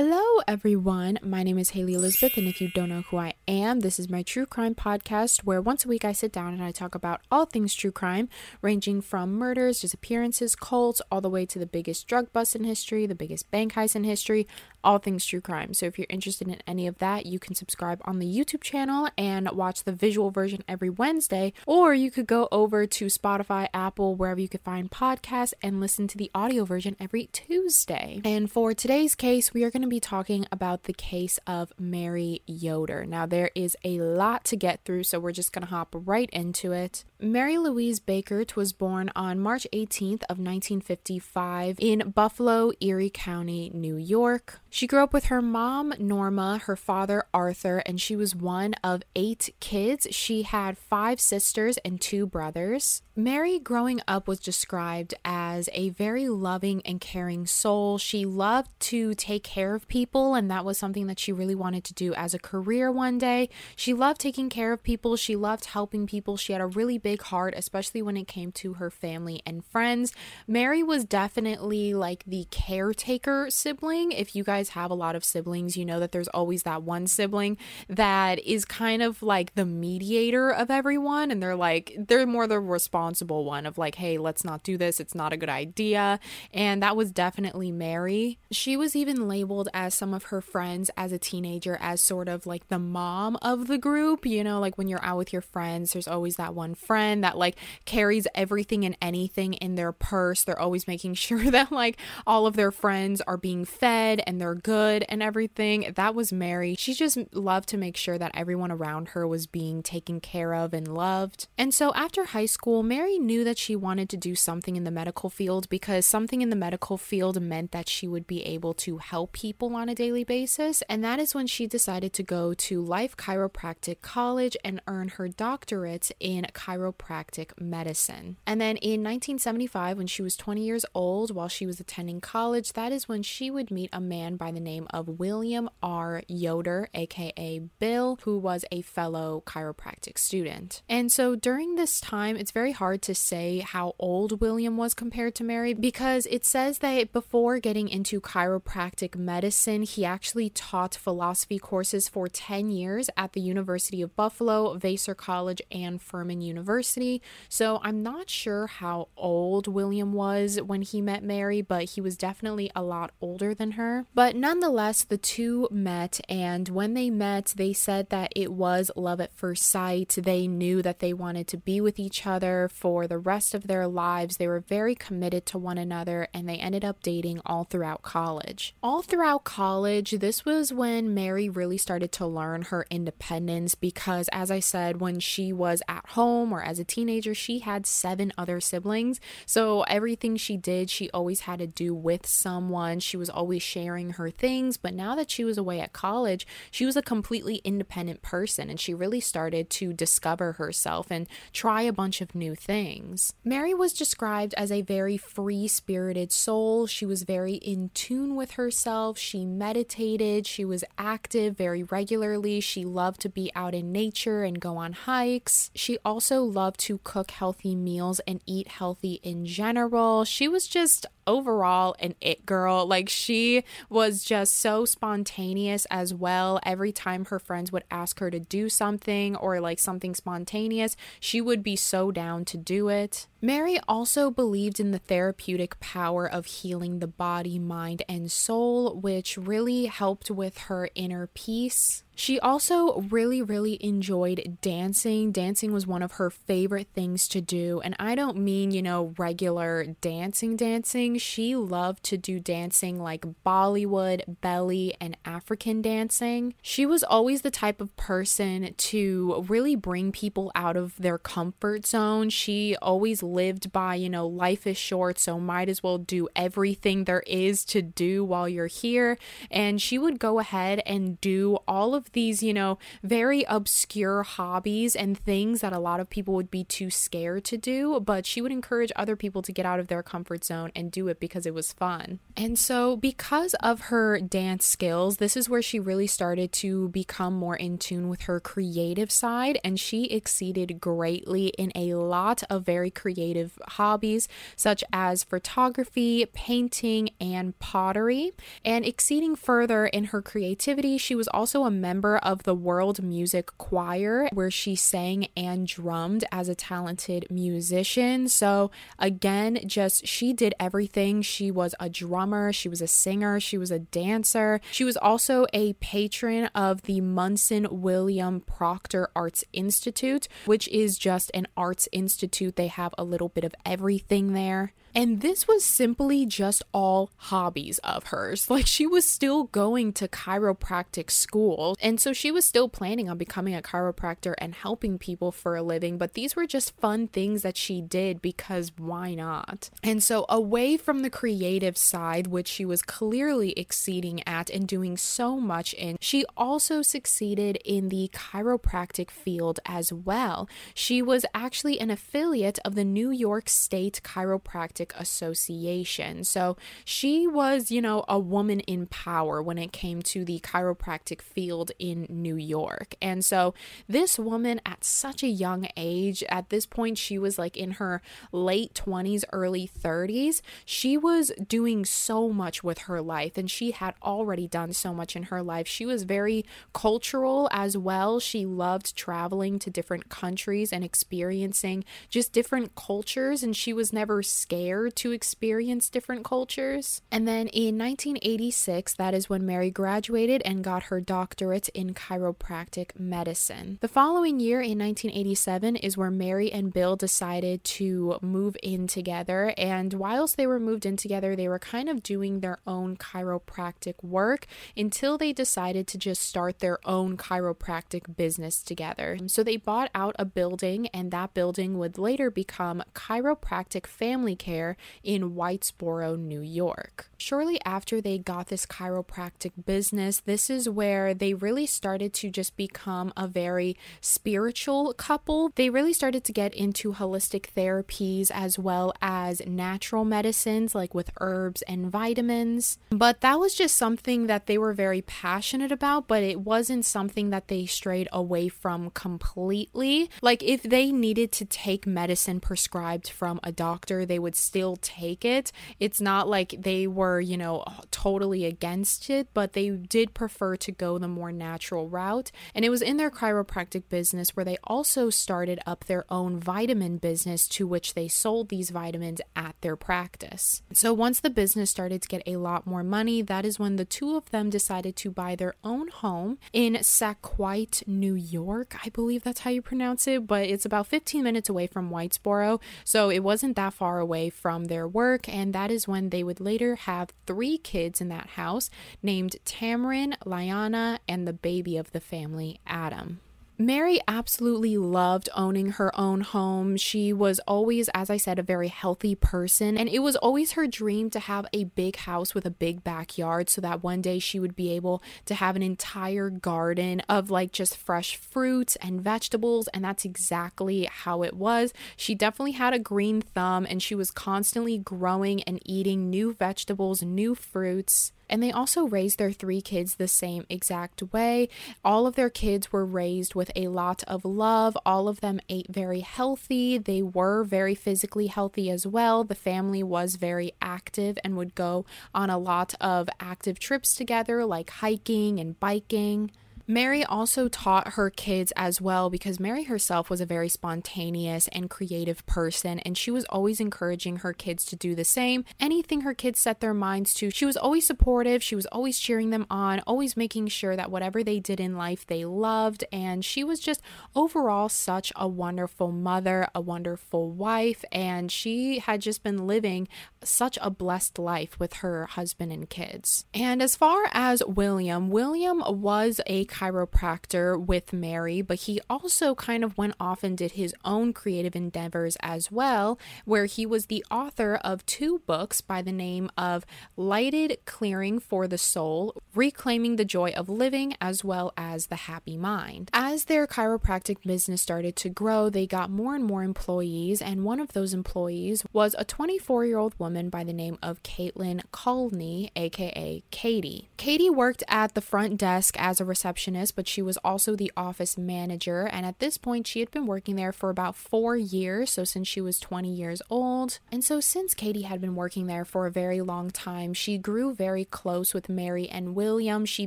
Hello, everyone. My name is Haley Elizabeth, and if you don't know who I am, this is my true crime podcast where once a week I sit down and I talk about all things true crime, ranging from murders, disappearances, cults, all the way to the biggest drug bust in history, the biggest bank heist in history, all things true crime. So if you're interested in any of that, you can subscribe on the YouTube channel and watch the visual version every Wednesday, or you could go over to Spotify, Apple, wherever you could find podcasts and listen to the audio version every Tuesday. And for today's case, we are going to be talking about the case of Mary Yoder. Now, there is a lot to get through, so we're just going to hop right into it. Mary Louise Bekaert was born on March 18th of 1955 in Buffalo, Erie County, New York. She grew up with her mom, Norma, her father, Arthur, and she was one of eight kids. She had five sisters and two brothers. Mary, growing up, was described as a very loving and caring soul. She loved to take care of people, and that was something that she really wanted to do as a career one day. She loved taking care of people, she loved helping people. She had a really big heart, especially when it came to her family and friends. Mary was definitely like the caretaker sibling. If you guys have a lot of siblings, you know that there's always that one sibling that is kind of like the mediator of everyone, and they're like, they're more the responsible one of like, hey, let's not do this, it's not a good idea. And that was definitely Mary. She was even labeled as some of her friends as a teenager as sort of like the mom of the group. You know, like when you're out with your friends, there's always that one friend that like carries everything and anything in their purse. They're always making sure that like all of their friends are being fed and they're good and everything. That was Mary. She just loved to make sure that everyone around her was being taken care of and loved. And so after high school, Mary knew that she wanted to do something in the medical field because something in the medical field meant that she would be able to help people on a daily basis. And that is when she decided to go to Life Chiropractic College and earn her doctorate in chiropractic medicine. And then in 1975, when she was 20 years old, while she was attending college, that is when she would meet a man by the name of William R. Yoder, aka Bill, who was a fellow chiropractic student. And so during this time, it's very hard to say how old William was compared to Mary because it says that before getting into chiropractic medicine, he actually taught philosophy courses for 10 years at the University of Buffalo, Vassar College, and Furman University. So I'm not sure how old William was when he met Mary, but he was definitely a lot older than her. But nonetheless, the two met, and when they met, they said that it was love at first sight. They knew that they wanted to be with each other for the rest of their lives. They were very committed to one another, and they ended up dating all throughout college. All throughout college, this was when Mary really started to learn her independence because, as I said, when she was at home or as a teenager, she had seven other siblings. So everything she did, she always had to do with someone. She was always sharing her things. But now that she was away at college, she was a completely independent person and she really started to discover herself and try a bunch of new things. Mary was described as a very free spirited soul. She was very in tune with herself. She meditated. She was active very regularly. She loved to be out in nature and go on hikes. She also loved to cook healthy meals and eat healthy in general. She was just overall an it girl. Like she was just so spontaneous as well. Every time her friends would ask her to do something or like something spontaneous, she would be so down to do it. Mary also believed in the therapeutic power of healing the body, mind, and soul, which really helped with her inner peace. She also really, really enjoyed dancing. Dancing was one of her favorite things to do. And I don't mean, you know, regular dancing, dancing. She loved to do dancing like Bollywood, belly, and African dancing. She was always the type of person to really bring people out of their comfort zone. She always lived by, you know, life is short, so might as well do everything there is to do while you're here. And she would go ahead and do all of these, you know, very obscure hobbies and things that a lot of people would be too scared to do, but she would encourage other people to get out of their comfort zone and do it because it was fun. And so, because of her dance skills, this is where she really started to become more in tune with her creative side, and she exceeded greatly in a lot of very creative creative hobbies such as photography, painting, and pottery. And exceeding further in her creativity, she was also a member of the World Music Choir, where she sang and drummed as a talented musician. So, again, just she did everything. She was a drummer, she was a singer, she was a dancer. She was also a patron of the Munson William Proctor Arts Institute, which is just an arts institute. They have a little bit of everything there. And this was simply just all hobbies of hers. Like she was still going to chiropractic school. And so she was still planning on becoming a chiropractor and helping people for a living. But these were just fun things that she did because why not? And so away from the creative side, which she was clearly exceeding at and doing so much in, she also succeeded in the chiropractic field as well. She was actually an affiliate of the New York State Chiropractic Association. So she was, you know, a woman in power when it came to the chiropractic field in New York. And so this woman at such a young age, at this point, she was like in her late 20s, early 30s. She was doing so much with her life and she had already done so much in her life. She was very cultural as well. She loved traveling to different countries and experiencing just different cultures, and she was never scared to experience different cultures. And then in 1986, that is when Mary graduated and got her doctorate in chiropractic medicine. The following year, in 1987, is where Mary and Bill decided to move in together. And whilst they were moved in together, they were kind of doing their own chiropractic work until they decided to just start their own chiropractic business together. So they bought out a building, and that building would later become Chiropractic Family Care in Whitesboro, New York. Shortly after they got this chiropractic business, this is where they really started to just become a very spiritual couple. They really started to get into holistic therapies as well as natural medicines, like with herbs and vitamins. But that was just something that they were very passionate about, but it wasn't something that they strayed away from completely. Like, if they needed to take medicine prescribed from a doctor, they would still take it. It's not like they were, you know, totally against it, but they did prefer to go the more natural route. And it was in their chiropractic business where they also started up their own vitamin business to which they sold these vitamins at their practice. So once the business started to get a lot more money, that is when the two of them decided to buy their own home in Sauquoit, New York. I believe that's how you pronounce it, but it's about 15 minutes away from Whitesboro. So it wasn't that far away from their work, and that is when they would later have three kids in that house named Tamarin, Liana, and the baby of the family, Adam. Mary absolutely loved owning her own home. She was always, as I said, a very healthy person, and it was always her dream to have a big house with a big backyard so that one day she would be able to have an entire garden of like just fresh fruits and vegetables, and that's exactly how it was. She definitely had a green thumb, and she was constantly growing and eating new vegetables, new fruits. And they also raised their three kids the same exact way. All of their kids were raised with a lot of love. All of them ate very healthy. They were very physically healthy as well. The family was very active and would go on a lot of active trips together, like hiking and biking. Mary also taught her kids as well because Mary herself was a very spontaneous and creative person, and she was always encouraging her kids to do the same. Anything her kids set their minds to, she was always supportive, she was always cheering them on, always making sure that whatever they did in life they loved, and she was just overall such a wonderful mother, a wonderful wife, and she had just been living such a blessed life with her husband and kids. And as far as William, William was a chiropractor with Mary, but he also kind of went off and did his own creative endeavors as well, where he was the author of two books by the name of Lighted Clearing for the Soul, Reclaiming the Joy of Living, as well as The Happy Mind. As their chiropractic business started to grow, they got more and more employees, and one of those employees was a 24 year old woman by the name of Kaitlyn Colney, aka Katie. Katie worked at the front desk as a receptionist receptionist, but she was also the office manager. And at this point, she had been working there for about four years. So, since she was 20 years old. And so, since Katie had been working there for a very long time, she grew very close with Mary and William. She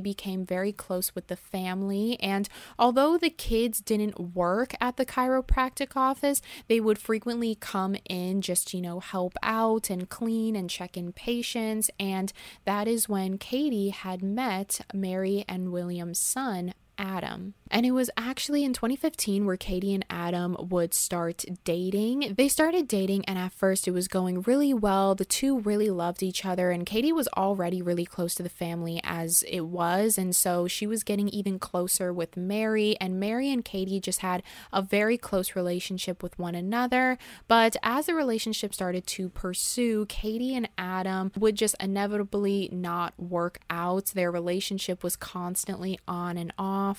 became very close with the family. And although the kids didn't work at the chiropractic office, they would frequently come in just, you know, help out and clean and check in patients. And that is when Katie had met Mary and William's son, son Adam. And it was actually in 2015 where Katie and Adam would start dating. They started dating, and at first it was going really well. The two really loved each other, and Katie was already really close to the family as it was. And so she was getting even closer with Mary, and Mary and Katie just had a very close relationship with one another. But as the relationship started to pursue, Katie and Adam would just inevitably not work out. Their relationship was constantly on and off.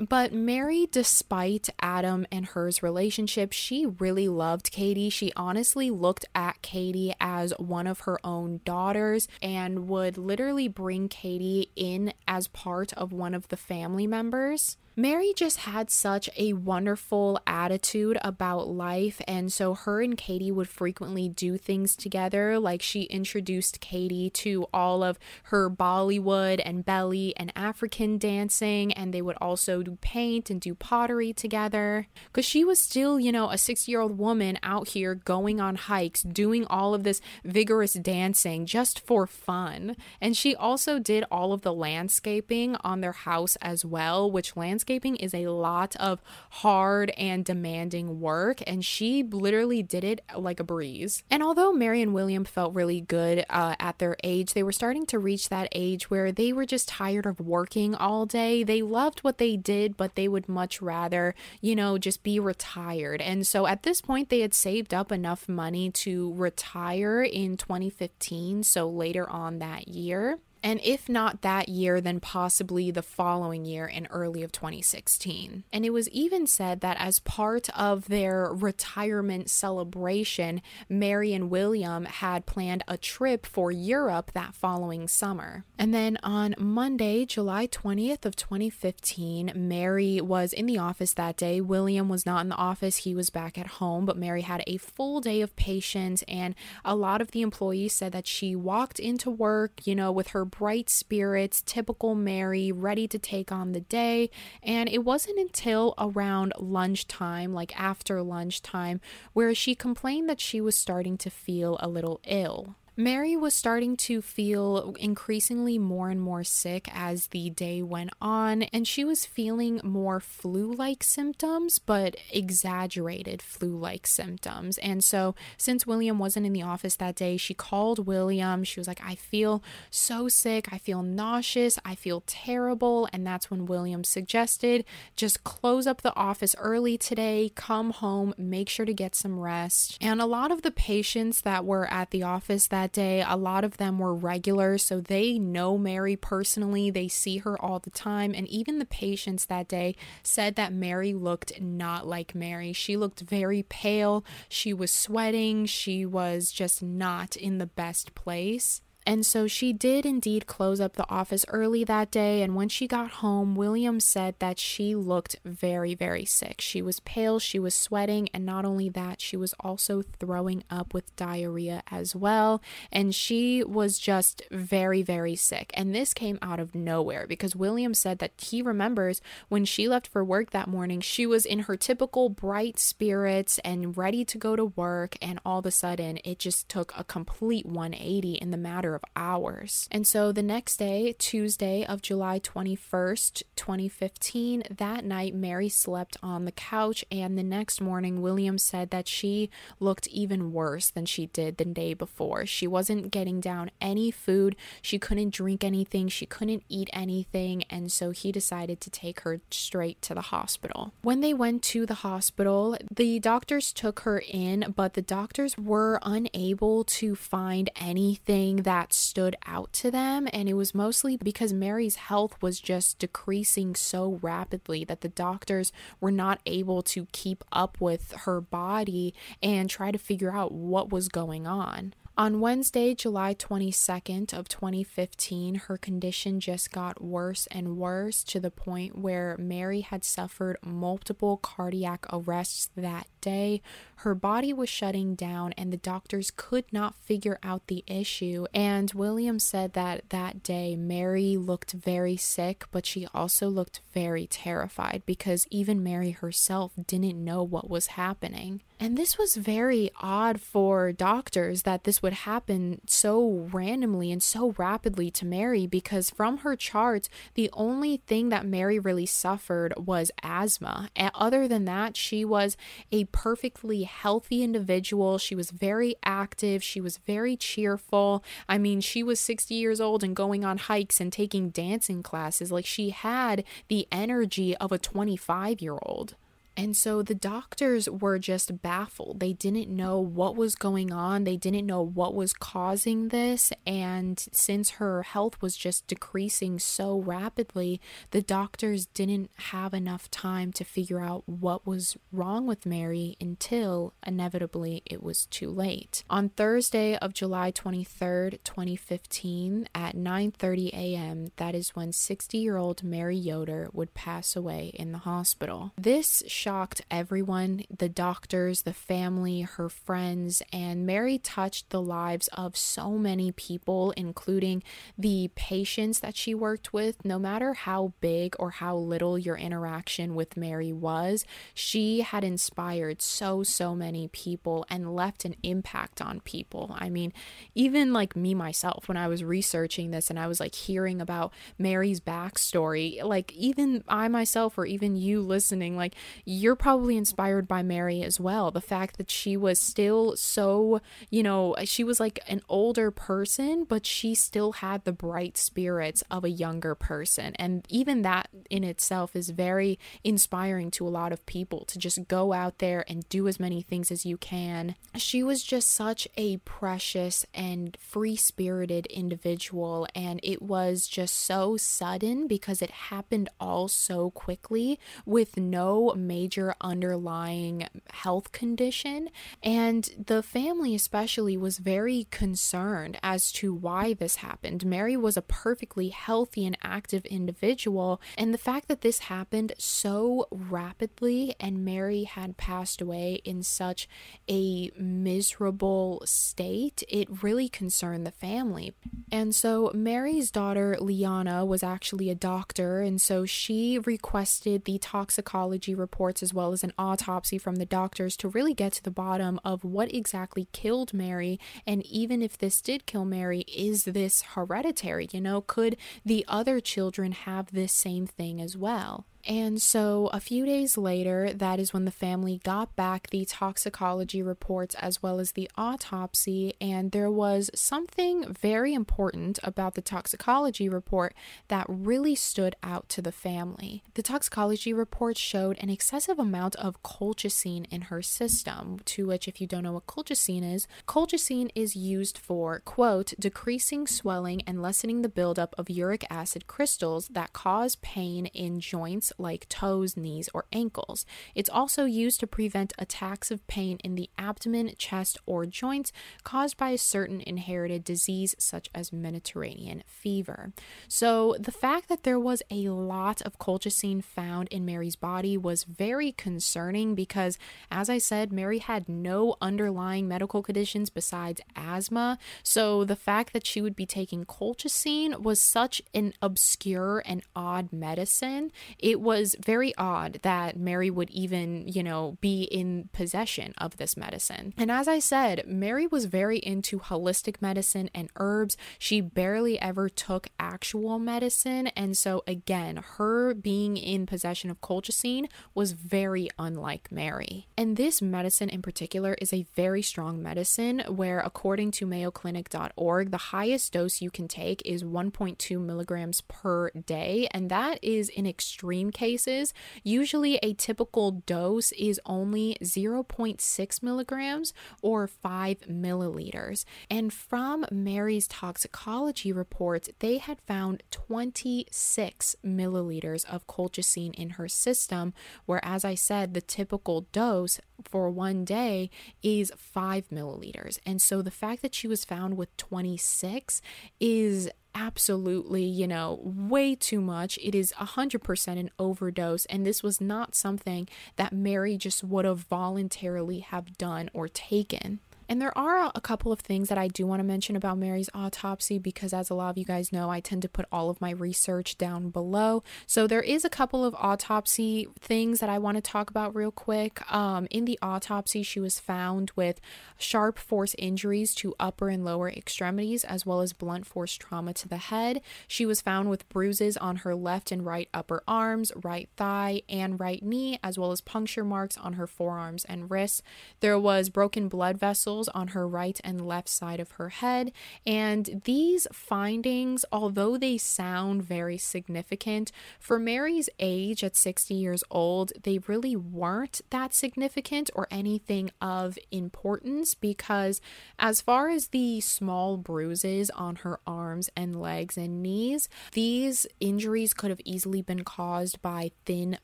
But Mary, despite Adam and hers relationship, she really loved Katie. She honestly looked at Katie as one of her own daughters and would literally bring Katie in as part of one of the family members. Mary just had such a wonderful attitude about life. And so her and Katie would frequently do things together. Like she introduced Katie to all of her Bollywood and belly and African dancing. And they would also do paint and do pottery together. Because she was still, you know, a six year old woman out here going on hikes, doing all of this vigorous dancing just for fun. And she also did all of the landscaping on their house as well, which landscaping landscaping is a lot of hard and demanding work, and she literally did it like a breeze. And although Mary and William felt really good uh, at their age, they were starting to reach that age where they were just tired of working all day. They loved what they did, but they would much rather, you know, just be retired. And so at this point, they had saved up enough money to retire in 2015, so later on that year and if not that year, then possibly the following year in early of 2016. And it was even said that as part of their retirement celebration, Mary and William had planned a trip for Europe that following summer. And then on Monday, July 20th of 2015, Mary was in the office that day. William was not in the office, he was back at home, but Mary had a full day of patients and a lot of the employees said that she walked into work, you know, with her bright spirits, typical Mary, ready to take on the day. And it wasn't until around lunchtime, like after lunchtime, where she complained that she was starting to feel a little ill. Mary was starting to feel increasingly more and more sick as the day went on, and she was feeling more flu like symptoms, but exaggerated flu like symptoms. And so, since William wasn't in the office that day, she called William. She was like, I feel so sick. I feel nauseous. I feel terrible. And that's when William suggested just close up the office early today, come home, make sure to get some rest. And a lot of the patients that were at the office that that day. A lot of them were regulars, so they know Mary personally. They see her all the time. And even the patients that day said that Mary looked not like Mary. She looked very pale. She was sweating. She was just not in the best place. And so she did indeed close up the office early that day. And when she got home, William said that she looked very, very sick. She was pale, she was sweating, and not only that, she was also throwing up with diarrhea as well. And she was just very, very sick. And this came out of nowhere because William said that he remembers when she left for work that morning, she was in her typical bright spirits and ready to go to work. And all of a sudden, it just took a complete 180 in the matter of hours. And so the next day, Tuesday of July 21st, 2015, that night, Mary slept on the couch, and the next morning, William said that she looked even worse than she did the day before. She wasn't getting down any food, she couldn't drink anything, she couldn't eat anything, and so he decided to take her straight to the hospital. When they went to the hospital, the doctors took her in, but the doctors were unable to find anything that that stood out to them. And it was mostly because Mary's health was just decreasing so rapidly that the doctors were not able to keep up with her body and try to figure out what was going on. On Wednesday, July 22nd of 2015, her condition just got worse and worse to the point where Mary had suffered multiple cardiac arrests that day. Her body was shutting down and the doctors could not figure out the issue. And William said that that day Mary looked very sick, but she also looked very terrified because even Mary herself didn't know what was happening. And this was very odd for doctors that this would happen so randomly and so rapidly to Mary because from her charts, the only thing that Mary really suffered was asthma. And other than that, she was a perfectly healthy individual. She was very active, she was very cheerful. I mean, she was 60 years old and going on hikes and taking dancing classes. Like she had the energy of a 25 year old. And so the doctors were just baffled. They didn't know what was going on, they didn't know what was causing this. And since her health was just decreasing so rapidly, the doctors didn't have enough time to figure out what was wrong with Mary until inevitably it was too late. On Thursday of July 23rd, 2015, at 9:30 a.m., that is when 60-year-old Mary Yoder would pass away in the hospital. This shocked everyone the doctors, the family, her friends, and Mary touched the lives of so many people, including the patients that she worked with. No matter how big or how little your interaction with Mary was, she had inspired so, so many people and left an impact on people. I mean, even like me myself, when I was researching this and I was like hearing about Mary's backstory, like even I myself, or even you listening, like you're probably inspired by Mary as well. The fact that she was still so, you know, she was like an older person, but she still had the bright spirits of a younger person. And even that in itself is very inspiring to a lot of people to just go out there and do as many things as you can. She was just such a precious and free spirited individual, and it was just so sudden because it happened all so quickly with no major major underlying health condition. And the family, especially, was very concerned as to why this happened. Mary was a perfectly healthy and active individual. And the fact that this happened so rapidly and Mary had passed away in such a miserable state, it really concerned the family. And so Mary's daughter, Liana, was actually a doctor. And so she requested the toxicology reports as well as an autopsy from the doctors to really get to the bottom of what exactly killed Mary. And even if this did kill Mary, is this hereditary? You know, could the other children have this same thing as well? And so a few days later, that is when the family got back the toxicology reports as well as the autopsy. And there was something very important about the toxicology report that really stood out to the family. The toxicology report showed an excessive amount of colchicine in her system, to which, if you don't know what colchicine is, colchicine is used for, quote, decreasing swelling and lessening the buildup of uric acid crystals that cause pain in joints like toes, knees, or ankles. It's also used to prevent attacks of pain in the abdomen, chest, or joints caused by a certain inherited disease such as Mediterranean fever. So, the fact that there was a lot of colchicine found in Mary's body was very concerning because, as I said, Mary had no underlying medical conditions besides asthma. So, the fact that she would be taking colchicine was such an obscure and odd medicine. It was very odd that Mary would even, you know, be in possession of this medicine. And as I said, Mary was very into holistic medicine and herbs. She barely ever took actual medicine. And so, again, her being in possession of colchicine was very unlike Mary. And this medicine in particular is a very strong medicine where, according to mayoclinic.org, the highest dose you can take is 1.2 milligrams per day. And that is an extreme in cases. Usually, a typical dose is only 0.6 milligrams or 5 milliliters. And from Mary's toxicology reports, they had found 26 milliliters of colchicine in her system, where, as I said, the typical dose for one day is 5 milliliters. And so the fact that she was found with 26 is absolutely, you know, way too much. It is 100% an overdose and this was not something that Mary just would have voluntarily have done or taken. And there are a couple of things that I do want to mention about Mary's autopsy because, as a lot of you guys know, I tend to put all of my research down below. So, there is a couple of autopsy things that I want to talk about real quick. Um, in the autopsy, she was found with sharp force injuries to upper and lower extremities, as well as blunt force trauma to the head. She was found with bruises on her left and right upper arms, right thigh, and right knee, as well as puncture marks on her forearms and wrists. There was broken blood vessels on her right and left side of her head. And these findings, although they sound very significant, for Mary's age at 60 years old, they really weren't that significant or anything of importance because, as far as the small bruises on her arms and legs and knees, these injuries could have easily been caused by thin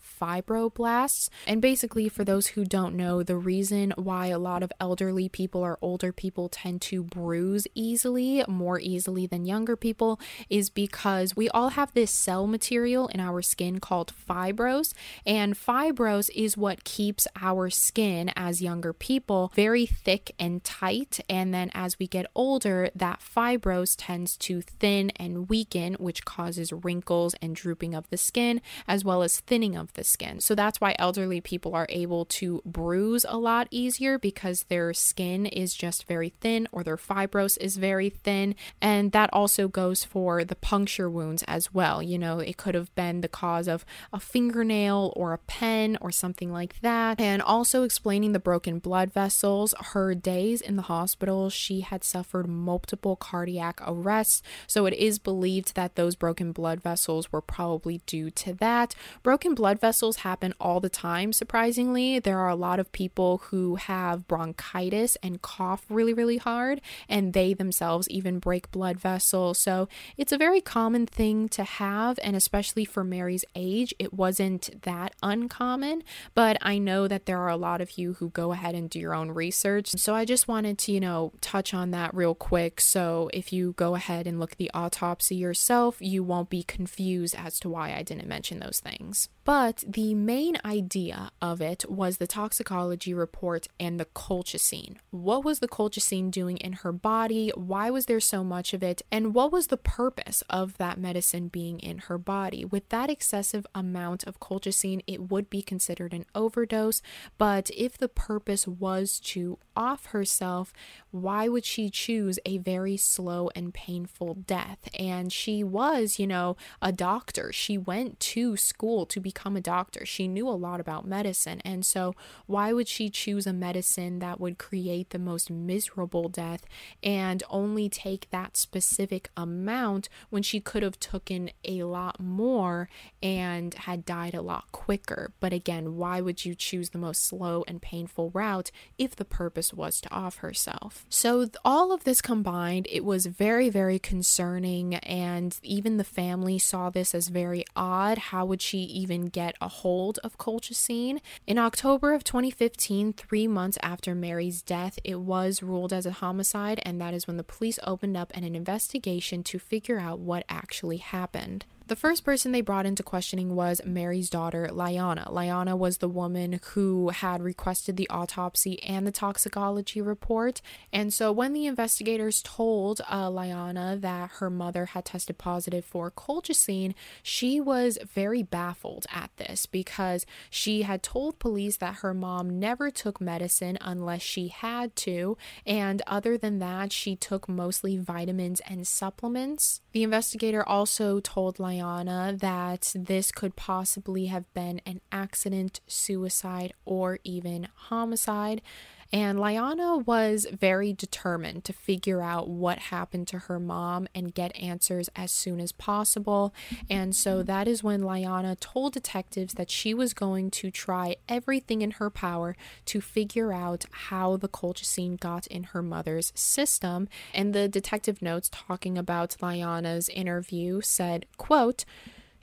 fibroblasts. And basically, for those who don't know, the reason why a lot of elderly people or older people tend to bruise easily, more easily than younger people, is because we all have this cell material in our skin called fibrose. And fibrose is what keeps our skin as younger people very thick and tight. And then as we get older, that fibrose tends to thin and weaken, which causes wrinkles and drooping of the skin, as well as thinning of the skin. So that's why elderly people are able to bruise a lot easier because their skin is just very thin or their fibrose is very thin. And that also goes for the puncture wounds as well. You know, it could have been the cause of a fingernail or a pen or something like that. And also explaining the broken blood vessels, her days in the hospital, she had suffered multiple cardiac arrests. So it is believed that those broken blood vessels were probably due to that. Broken blood vessels happen all the time, surprisingly. There are a lot of people who have bronchitis and cough really, really hard, and they themselves even break blood vessels. So it's a very common thing to have, and especially for Mary's age, it wasn't that uncommon. But I know that there are a lot of you who go ahead and do your own research. So I just wanted to, you know, touch on that real quick. So if you go ahead and look at the autopsy yourself, you won't be confused as to why I didn't mention those things. But the main idea of it was the toxicology report and the colchicine. What was the colchicine doing in her body? Why was there so much of it? And what was the purpose of that medicine being in her body? With that excessive amount of colchicine, it would be considered an overdose. But if the purpose was to off herself, why would she choose a very slow and painful death? And she was, you know, a doctor. She went to school to become a doctor. She knew a lot about medicine. And so, why would she choose a medicine that would create the most miserable death and only take that specific amount when she could have taken a lot more and had died a lot quicker? But again, why would you choose the most slow and painful route if the purpose was to off herself? So, all of this combined, it was very, very concerning. And even the family saw this as very odd. How would she even get a hold of colchicine? In October of 2015, three months after Mary's death, it was ruled as a homicide, and that is when the police opened up an investigation to figure out what actually happened. The first person they brought into questioning was Mary's daughter, Liana. Liana was the woman who had requested the autopsy and the toxicology report. And so when the investigators told uh, Liana that her mother had tested positive for colchicine, she was very baffled at this because she had told police that her mom never took medicine unless she had to. And other than that, she took mostly vitamins and supplements. The investigator also told Liana that this could possibly have been an accident, suicide, or even homicide. And Liana was very determined to figure out what happened to her mom and get answers as soon as possible. And so mm-hmm. that is when Liana told detectives that she was going to try everything in her power to figure out how the colchicine got in her mother's system. And the detective notes talking about Liana's interview said, quote,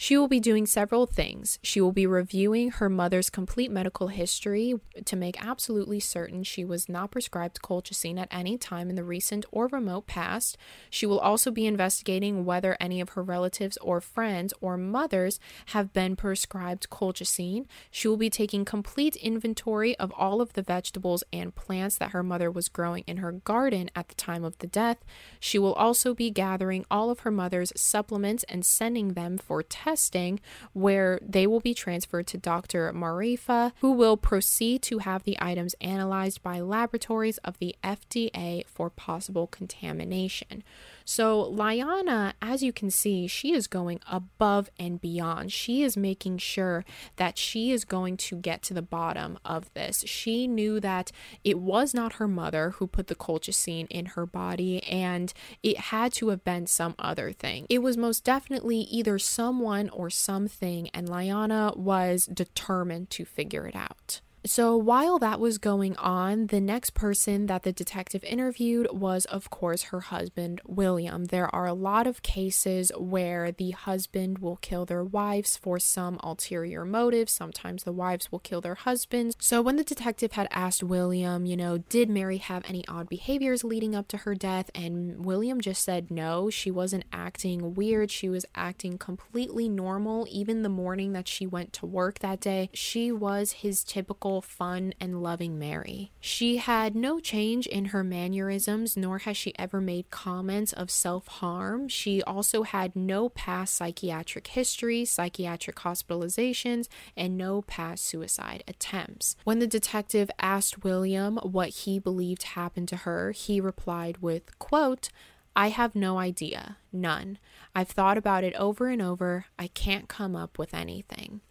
she will be doing several things. She will be reviewing her mother's complete medical history to make absolutely certain she was not prescribed colchicine at any time in the recent or remote past. She will also be investigating whether any of her relatives or friends or mothers have been prescribed colchicine. She will be taking complete inventory of all of the vegetables and plants that her mother was growing in her garden at the time of the death. She will also be gathering all of her mother's supplements and sending them for testing testing, where they will be transferred to Dr. Marifa, who will proceed to have the items analyzed by laboratories of the FDA for possible contamination. So, Liana, as you can see, she is going above and beyond. She is making sure that she is going to get to the bottom of this. She knew that it was not her mother who put the colchicine in her body, and it had to have been some other thing. It was most definitely either someone or something, and Liana was determined to figure it out. So, while that was going on, the next person that the detective interviewed was, of course, her husband, William. There are a lot of cases where the husband will kill their wives for some ulterior motive. Sometimes the wives will kill their husbands. So, when the detective had asked William, you know, did Mary have any odd behaviors leading up to her death? And William just said no, she wasn't acting weird. She was acting completely normal. Even the morning that she went to work that day, she was his typical fun, and loving Mary. She had no change in her mannerisms, nor has she ever made comments of self harm. She also had no past psychiatric history, psychiatric hospitalizations, and no past suicide attempts. When the detective asked William what he believed happened to her, he replied with, quote, I have no idea. None. I've thought about it over and over. I can't come up with anything.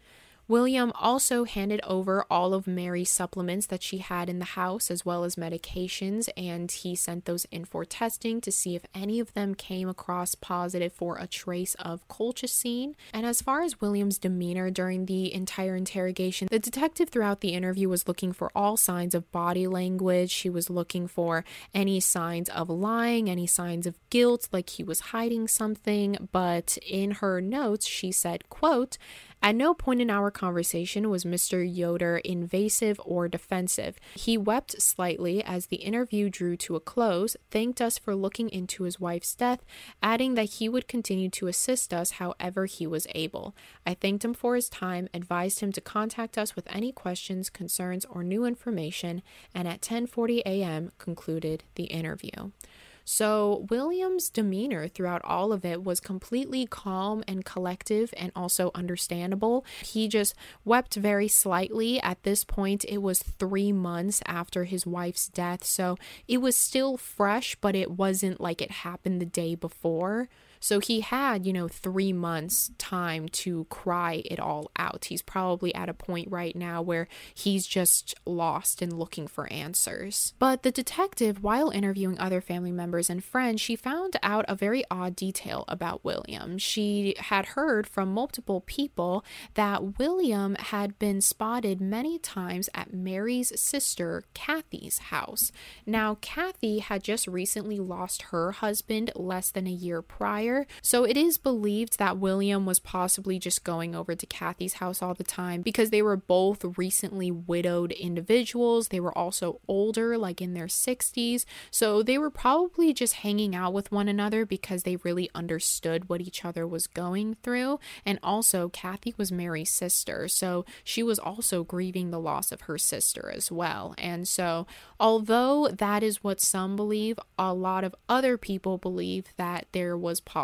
William also handed over all of Mary's supplements that she had in the house, as well as medications, and he sent those in for testing to see if any of them came across positive for a trace of colchicine. And as far as William's demeanor during the entire interrogation, the detective throughout the interview was looking for all signs of body language. She was looking for any signs of lying, any signs of guilt, like he was hiding something. But in her notes, she said, quote, at no point in our conversation was Mr. Yoder invasive or defensive. He wept slightly as the interview drew to a close, thanked us for looking into his wife's death, adding that he would continue to assist us however he was able. I thanked him for his time, advised him to contact us with any questions, concerns, or new information, and at 10:40 a.m. concluded the interview. So, William's demeanor throughout all of it was completely calm and collective and also understandable. He just wept very slightly. At this point, it was three months after his wife's death, so it was still fresh, but it wasn't like it happened the day before. So he had, you know, three months time to cry it all out. He's probably at a point right now where he's just lost and looking for answers. But the detective, while interviewing other family members and friends, she found out a very odd detail about William. She had heard from multiple people that William had been spotted many times at Mary's sister, Kathy's house. Now, Kathy had just recently lost her husband less than a year prior so it is believed that William was possibly just going over to Kathy's house all the time because they were both recently widowed individuals. They were also older, like in their 60s. So they were probably just hanging out with one another because they really understood what each other was going through. And also, Kathy was Mary's sister. So she was also grieving the loss of her sister as well. And so, although that is what some believe, a lot of other people believe that there was possibly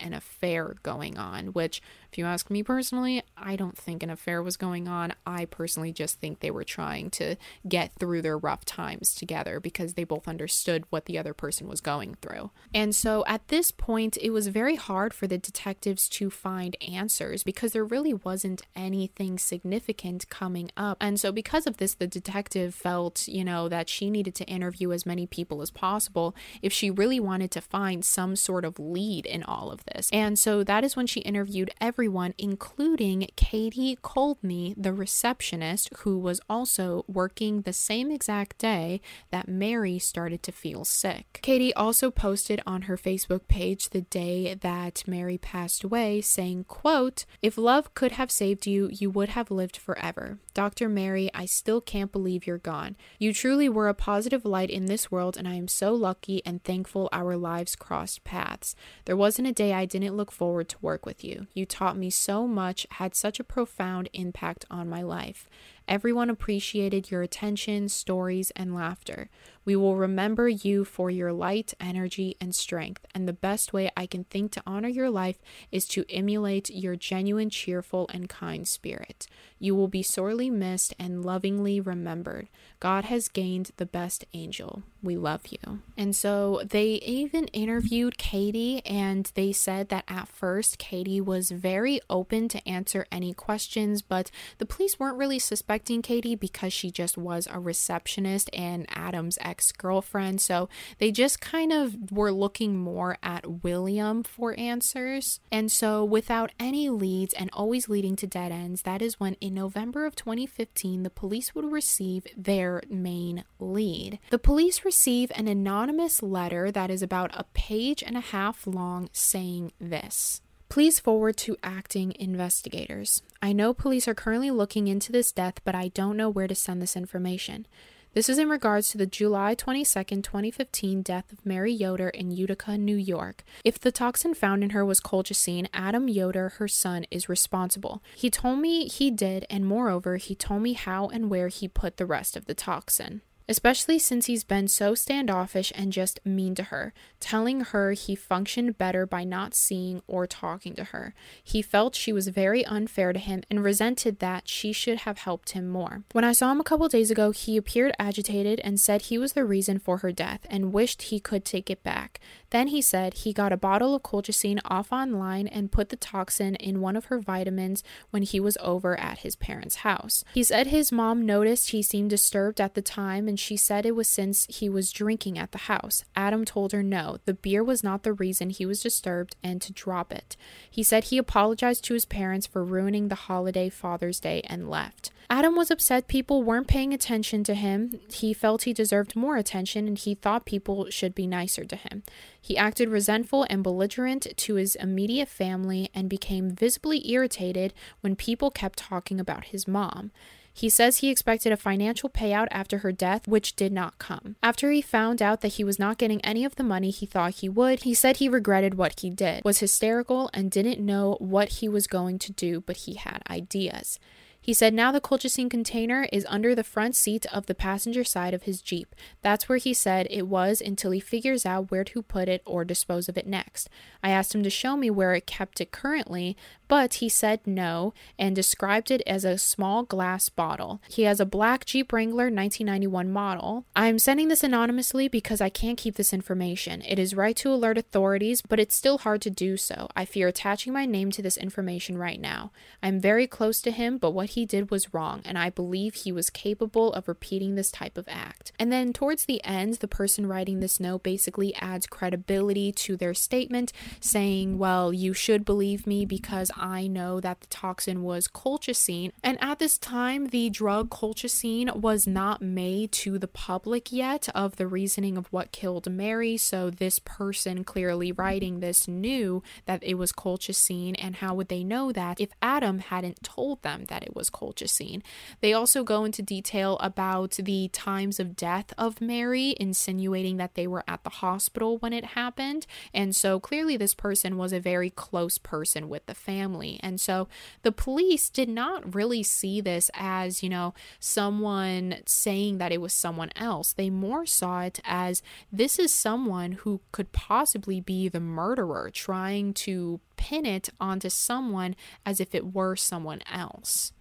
an affair going on, which If you ask me personally, I don't think an affair was going on. I personally just think they were trying to get through their rough times together because they both understood what the other person was going through. And so at this point, it was very hard for the detectives to find answers because there really wasn't anything significant coming up. And so because of this, the detective felt, you know, that she needed to interview as many people as possible if she really wanted to find some sort of lead in all of this. And so that is when she interviewed everyone, including Katie Coldney, the receptionist, who was also working the same exact day that Mary started to feel sick. Katie also posted on her Facebook page the day that Mary passed away saying, quote, If love could have saved you, you would have lived forever. Dr. Mary, I still can't believe you're gone. You truly were a positive light in this world, and I am so lucky and thankful our lives crossed paths. There wasn't a day I didn't look forward to work with you. You taught me so much, had such a profound impact on my life. Everyone appreciated your attention, stories, and laughter. We will remember you for your light, energy, and strength, and the best way I can think to honor your life is to emulate your genuine, cheerful, and kind spirit. You will be sorely missed and lovingly remembered. God has gained the best angel. We love you. And so they even interviewed Katie, and they said that at first Katie was very open to answer any questions, but the police weren't really suspecting Katie because she just was a receptionist and Adam's girlfriend. So they just kind of were looking more at William for answers. And so, without any leads and always leading to dead ends, that is when in November of 2015, the police would receive their main lead. The police receive an anonymous letter that is about a page and a half long saying this. Please forward to acting investigators. I know police are currently looking into this death, but I don't know where to send this information. This is in regards to the July 22, 2015 death of Mary Yoder in Utica, New York. If the toxin found in her was colchicine, Adam Yoder, her son, is responsible. He told me he did, and moreover, he told me how and where he put the rest of the toxin especially since he's been so standoffish and just mean to her, telling her he functioned better by not seeing or talking to her. He felt she was very unfair to him and resented that she should have helped him more. When I saw him a couple days ago, he appeared agitated and said he was the reason for her death and wished he could take it back. Then he said he got a bottle of colchicine off online and put the toxin in one of her vitamins when he was over at his parents' house. He said his mom noticed he seemed disturbed at the time and she said it was since he was drinking at the house. Adam told her no, the beer was not the reason he was disturbed and to drop it. He said he apologized to his parents for ruining the holiday Father's Day and left. Adam was upset people weren't paying attention to him. He felt he deserved more attention and he thought people should be nicer to him. He acted resentful and belligerent to his immediate family and became visibly irritated when people kept talking about his mom. He says he expected a financial payout after her death, which did not come. After he found out that he was not getting any of the money he thought he would, he said he regretted what he did, was hysterical, and didn't know what he was going to do, but he had ideas. He said now the colchicine container is under the front seat of the passenger side of his Jeep. That's where he said it was until he figures out where to put it or dispose of it next. I asked him to show me where it kept it currently, but he said no and described it as a small glass bottle. He has a black Jeep Wrangler 1991 model. I'm sending this anonymously because I can't keep this information. It is right to alert authorities, but it's still hard to do so. I fear attaching my name to this information right now. I'm very close to him, but what he did was wrong, and I believe he was capable of repeating this type of act. And then towards the end, the person writing this note basically adds credibility to their statement, saying, Well, you should believe me because I know that the toxin was colchicine. And at this time, the drug colchicine was not made to the public yet of the reasoning of what killed Mary. So this person clearly writing this knew that it was colchicine. And how would they know that if Adam hadn't told them that it was colchicine? They also go into detail about the times of death of Mary, insinuating that they were at the hospital when it happened. And so clearly, this person was a very close person with the family. And so the police did not really see this as, you know, someone saying that it was someone else. They more saw it as this is someone who could possibly be the murderer trying to pin it onto someone as if it were someone else.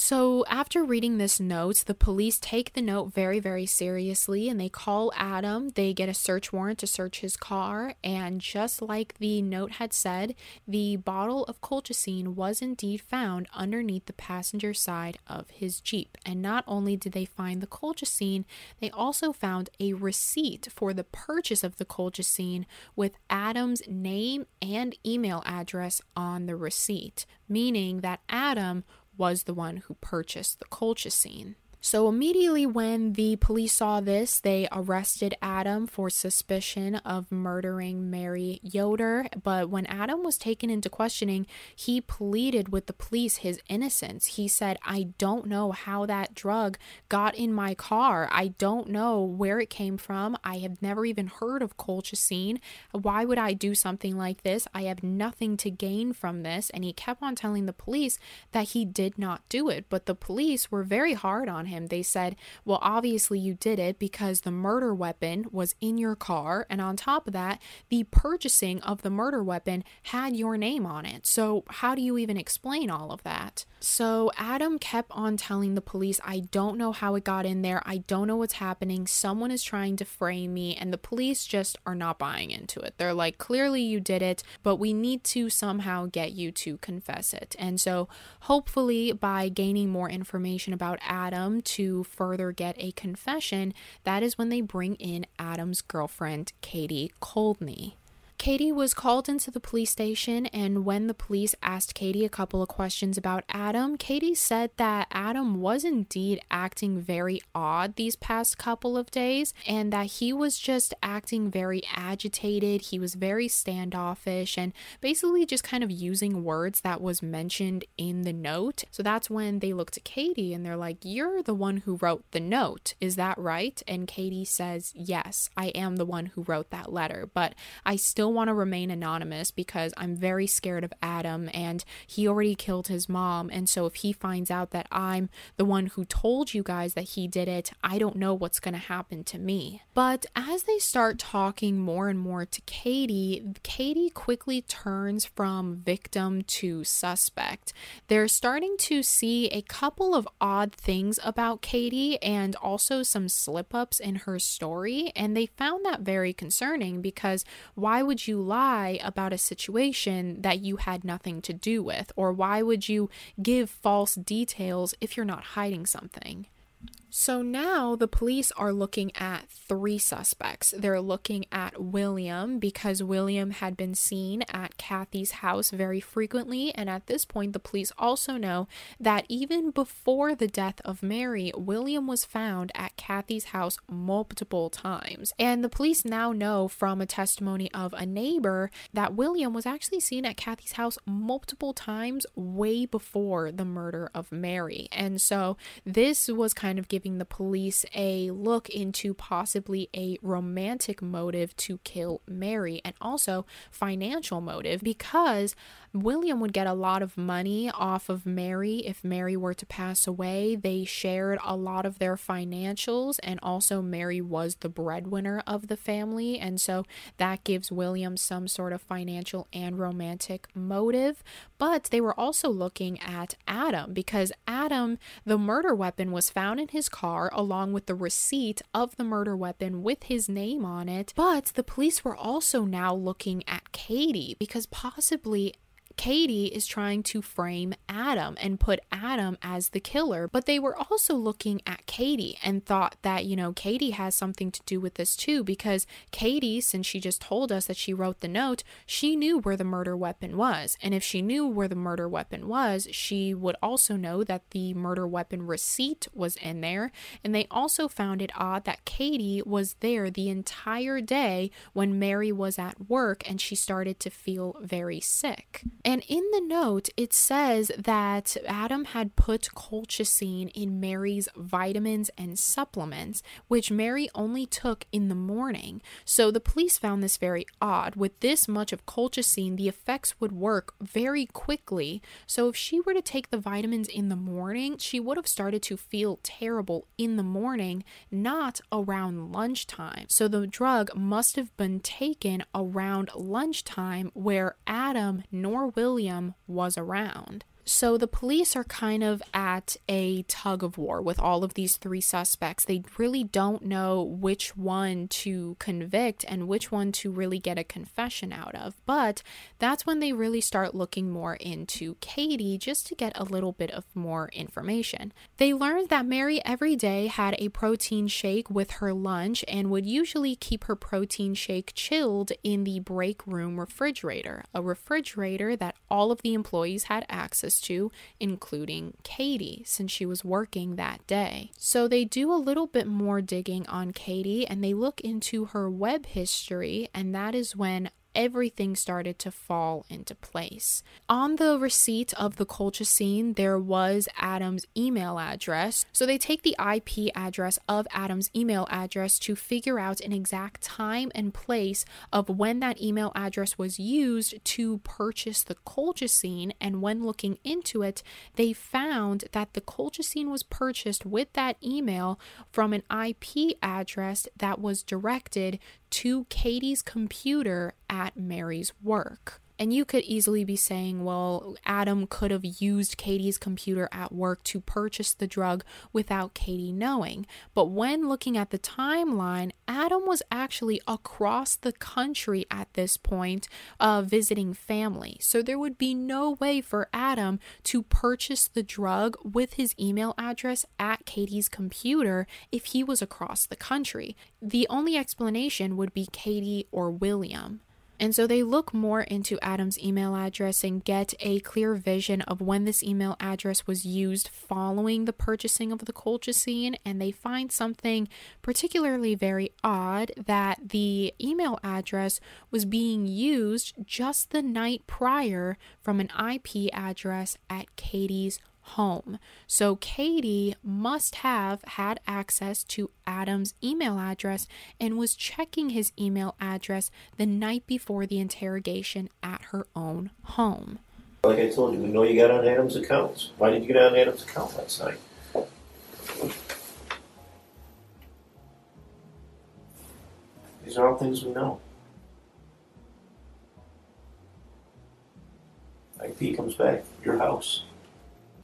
So, after reading this note, the police take the note very, very seriously and they call Adam. They get a search warrant to search his car. And just like the note had said, the bottle of colchicine was indeed found underneath the passenger side of his Jeep. And not only did they find the colchicine, they also found a receipt for the purchase of the colchicine with Adam's name and email address on the receipt, meaning that Adam was the one who purchased the colchicine. So, immediately when the police saw this, they arrested Adam for suspicion of murdering Mary Yoder. But when Adam was taken into questioning, he pleaded with the police his innocence. He said, I don't know how that drug got in my car. I don't know where it came from. I have never even heard of colchicine. Why would I do something like this? I have nothing to gain from this. And he kept on telling the police that he did not do it. But the police were very hard on him. They said, Well, obviously you did it because the murder weapon was in your car. And on top of that, the purchasing of the murder weapon had your name on it. So, how do you even explain all of that? So, Adam kept on telling the police, I don't know how it got in there. I don't know what's happening. Someone is trying to frame me. And the police just are not buying into it. They're like, Clearly you did it, but we need to somehow get you to confess it. And so, hopefully, by gaining more information about Adam to further get a confession, that is when they bring in Adam's girlfriend, Katie Coldney. Katie was called into the police station, and when the police asked Katie a couple of questions about Adam, Katie said that Adam was indeed acting very odd these past couple of days and that he was just acting very agitated. He was very standoffish and basically just kind of using words that was mentioned in the note. So that's when they look to Katie and they're like, You're the one who wrote the note, is that right? And Katie says, Yes, I am the one who wrote that letter, but I still still want to remain anonymous because I'm very scared of Adam and he already killed his mom. And so if he finds out that I'm the one who told you guys that he did it, I don't know what's going to happen to me. But as they start talking more and more to Katie, Katie quickly turns from victim to suspect. They're starting to see a couple of odd things about Katie and also some slip ups in her story. And they found that very concerning because why would would you lie about a situation that you had nothing to do with? Or why would you give false details if you're not hiding something? So now the police are looking at three suspects. They're looking at William because William had been seen at Kathy's house very frequently. And at this point, the police also know that even before the death of Mary, William was found at Kathy's house multiple times. And the police now know from a testimony of a neighbor that William was actually seen at Kathy's house multiple times way before the murder of Mary. And so this was kind of giving the police a look into possibly a romantic motive to kill Mary and also financial motive because William would get a lot of money off of Mary if Mary were to pass away. They shared a lot of their financials, and also Mary was the breadwinner of the family, and so that gives William some sort of financial and romantic motive. But they were also looking at Adam because Adam, the murder weapon, was found in his car along with the receipt of the murder weapon with his name on it. But the police were also now looking at Katie because possibly Katie is trying to frame Adam and put Adam as the killer, but they were also looking at Katie and thought that, you know, Katie has something to do with this too, because Katie, since she just told us that she wrote the note, she knew where the murder weapon was. And if she knew where the murder weapon was, she would also know that the murder weapon receipt was in there. And they also found it odd that Katie was there the entire day when Mary was at work and she started to feel very sick. And in the note, it says that Adam had put colchicine in Mary's vitamins and supplements, which Mary only took in the morning. So the police found this very odd. With this much of colchicine, the effects would work very quickly. So if she were to take the vitamins in the morning, she would have started to feel terrible in the morning, not around lunchtime. So the drug must have been taken around lunchtime where Adam nor William was around. So the police are kind of at a tug of war with all of these three suspects. They really don't know which one to convict and which one to really get a confession out of. But that's when they really start looking more into Katie just to get a little bit of more information. They learned that Mary every day had a protein shake with her lunch and would usually keep her protein shake chilled in the break room refrigerator, a refrigerator that all of the employees had access to, including Katie, since she was working that day. So they do a little bit more digging on Katie and they look into her web history, and that is when everything started to fall into place. On the receipt of the colchicine, there was Adam's email address. So they take the IP address of Adam's email address to figure out an exact time and place of when that email address was used to purchase the colchicine. And when looking into it, they found that the colchicine was purchased with that email from an IP address that was directed to Katie's computer at Mary's work. And you could easily be saying, well, Adam could have used Katie's computer at work to purchase the drug without Katie knowing. But when looking at the timeline, Adam was actually across the country at this point, uh, visiting family. So there would be no way for Adam to purchase the drug with his email address at Katie's computer if he was across the country. The only explanation would be Katie or William. And so they look more into Adam's email address and get a clear vision of when this email address was used following the purchasing of the colchicine. And they find something particularly very odd that the email address was being used just the night prior from an IP address at Katie's home. So Katie must have had access to Adam's email address and was checking his email address the night before the interrogation at her own home. Like I told you, we know you got on Adam's accounts. Why did you get on Adam's account last night? These are all things we know. IP comes back, your house.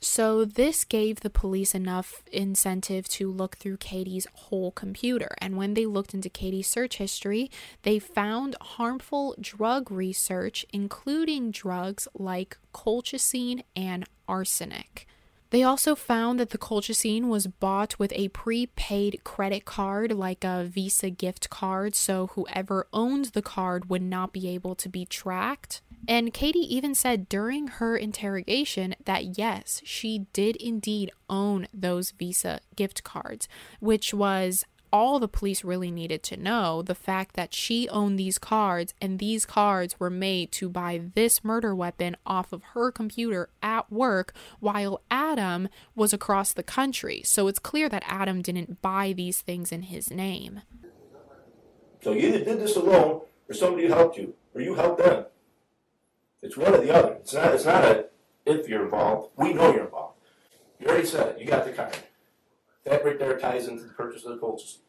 So, this gave the police enough incentive to look through Katie's whole computer. And when they looked into Katie's search history, they found harmful drug research, including drugs like colchicine and arsenic. They also found that the colchicine was bought with a prepaid credit card, like a Visa gift card, so whoever owned the card would not be able to be tracked. And Katie even said during her interrogation that yes, she did indeed own those Visa gift cards, which was all the police really needed to know the fact that she owned these cards and these cards were made to buy this murder weapon off of her computer at work while Adam was across the country. So it's clear that Adam didn't buy these things in his name. So you either did this alone or somebody helped you or you helped them. It's one or the other. It's not. It's not a if you're involved. We know you're involved. You already said it. You got the card. That right there ties into the purchase of the Colts.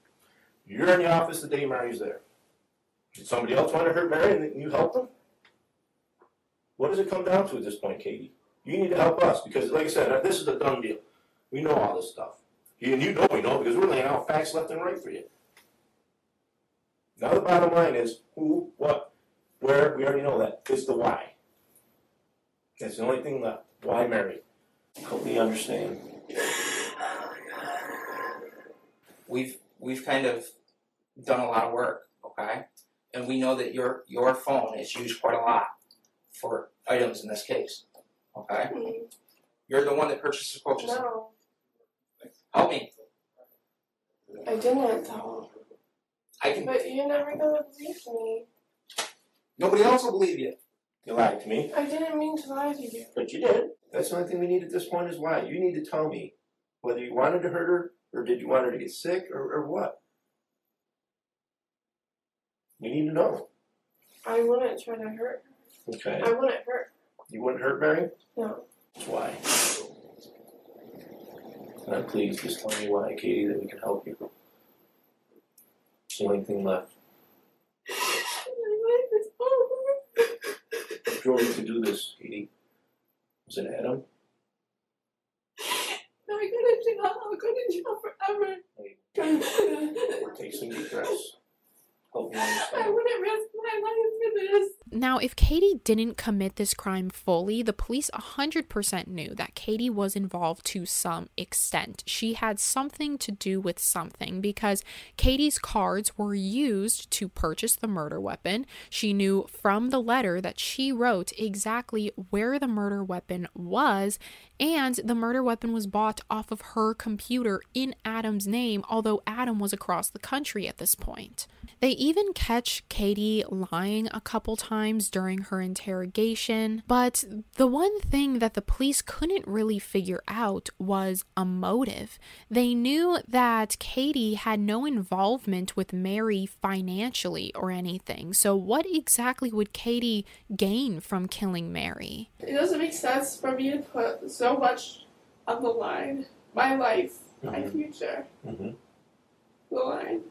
You're in the office the day Mary's there. Did somebody else want to hurt Mary and you help them? What does it come down to at this point, Katie? You need to help us because, like I said, uh, this is a done deal. We know all this stuff. And you know we know because we're laying out facts left and right for you. Now the bottom line is who, what, where, we already know that. It's the why. That's the only thing left. Why Mary? Help me understand. We've we've kind of done a lot of work, okay? And we know that your your phone is used quite a lot for items in this case. Okay? Mm-hmm. You're the one that purchased the coaches. No, Help me. I didn't though. I can But you're never gonna believe me. nobody else will believe you. You lied to me. I didn't mean to lie to you. But you did. That's the only thing we need at this point is why. You need to tell me whether you wanted to hurt her or did you want her to get sick or, or what. We need to know. I wouldn't try to hurt her. Okay. I wouldn't hurt. You wouldn't hurt Mary? No. That's why. Now please just tell me why, Katie, that we can help you. It's the only thing left. My life is What to do this, Katie? Was it Adam? No, I go to jail. I'll go to jail forever. We're some deep breaths. Help me I wouldn't risk my life for this. Now, if Katie didn't commit this crime fully, the police 100% knew that Katie was involved to some extent. She had something to do with something because Katie's cards were used to purchase the murder weapon. She knew from the letter that she wrote exactly where the murder weapon was, and the murder weapon was bought off of her computer in Adam's name, although Adam was across the country at this point. They even catch Katie lying a couple times during her interrogation, but the one thing that the police couldn't really figure out was a motive. They knew that Katie had no involvement with Mary financially or anything, so what exactly would Katie gain from killing Mary? It doesn't make sense for me to put so much on the line. My life, my Mhm. future, hmm the line.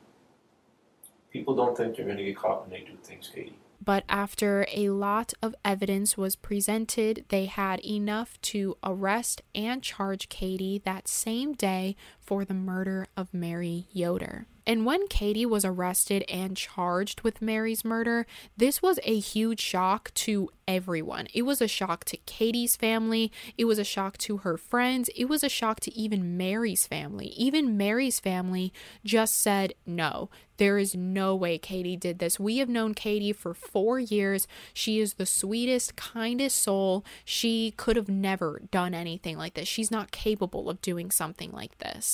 People don't think they're going to get caught when they do things, Katie. But after a lot of evidence was presented, they had enough to arrest and charge Katie that same day for the murder of Mary Yoder. And when Katie was arrested and charged with Mary's murder, this was a huge shock to everyone. It was a shock to Katie's family, it was a shock to her friends, it was a shock to even Mary's family. Even Mary's family just said, no, there is no way Katie did this. We have known Katie for four years. She is the sweetest, kindest soul. She could have never done anything like this. She's not capable of doing something like this.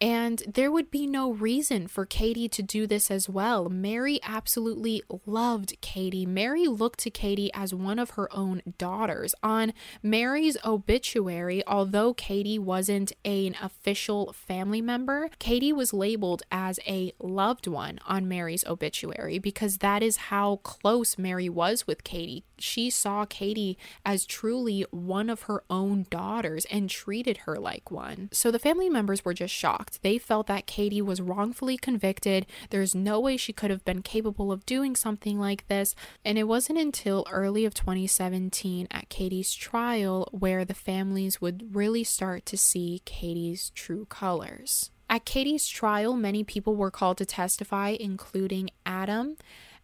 And there would be no reason for Katie to do this as well. Mary absolutely loved Katie. Mary looked to Katie as one of her own daughters. On Mary's obituary, although Katie wasn't an official family member, Katie was labeled as a loved one on Mary's obituary because that is how close Mary was with Katie. She saw Katie as truly one of her own daughters and treated her like one. So the family members were just shocked. They felt that Katie was wrongfully convicted. There's no way she could have been capable of doing something like this. And it wasn't until early of 2017 at Katie's trial where the families would really start to see Katie's true colors. At Katie's trial, many people were called to testify, including Adam.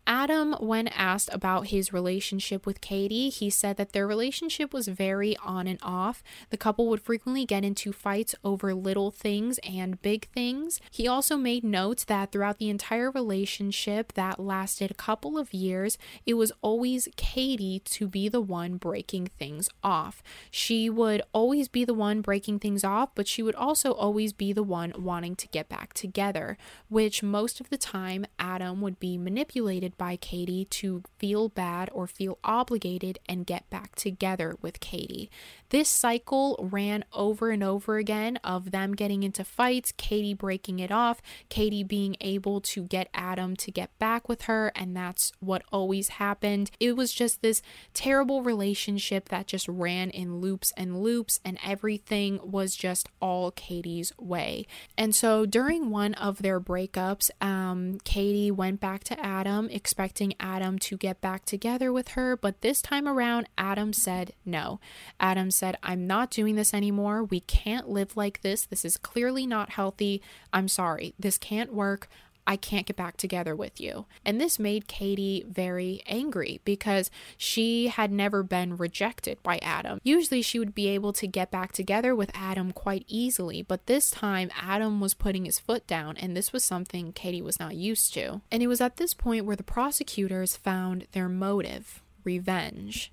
Adam, when asked about his relationship with Katie, he said that their relationship was very on and off. The couple would frequently get into fights over little things and big things. He also made notes that throughout the entire relationship that lasted a couple of years, it was always Katie to be the one breaking things off. She would always be the one breaking things off, but she would also always be the one wanting to get back together, which most of the time Adam would be manipulated by Katie to feel bad or feel obligated and get back together with Katie. This cycle ran over and over again of them getting into fights, Katie breaking it off, Katie being able to get Adam to get back with her, and that's what always happened. It was just this terrible relationship that just ran in loops and loops, and everything was just all Katie's way. And so during one of their breakups, um, Katie went back to Adam, expecting Adam to get back together with her, but this time around, Adam said no. Adam said, I'm not doing this anymore. We can't live like this. This is clearly not healthy. I'm sorry. This can't work. I can't get back together with you. And this made Katie very angry because she had never been rejected by Adam. Usually she would be able to get back together with Adam quite easily, but this time Adam was putting his foot down, and this was something Katie was not used to. And it was at this point where the prosecutors found their motive revenge.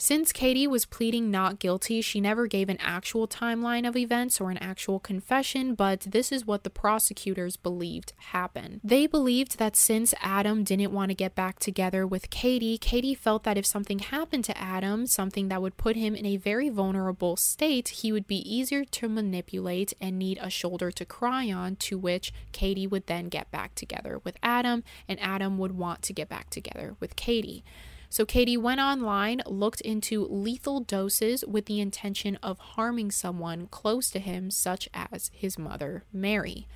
Since Katie was pleading not guilty, she never gave an actual timeline of events or an actual confession, but this is what the prosecutors believed happened. They believed that since Adam didn't want to get back together with Katie, Katie felt that if something happened to Adam, something that would put him in a very vulnerable state, he would be easier to manipulate and need a shoulder to cry on, to which Katie would then get back together with Adam, and Adam would want to get back together with Katie. So Katie went online, looked into lethal doses with the intention of harming someone close to him, such as his mother, Mary.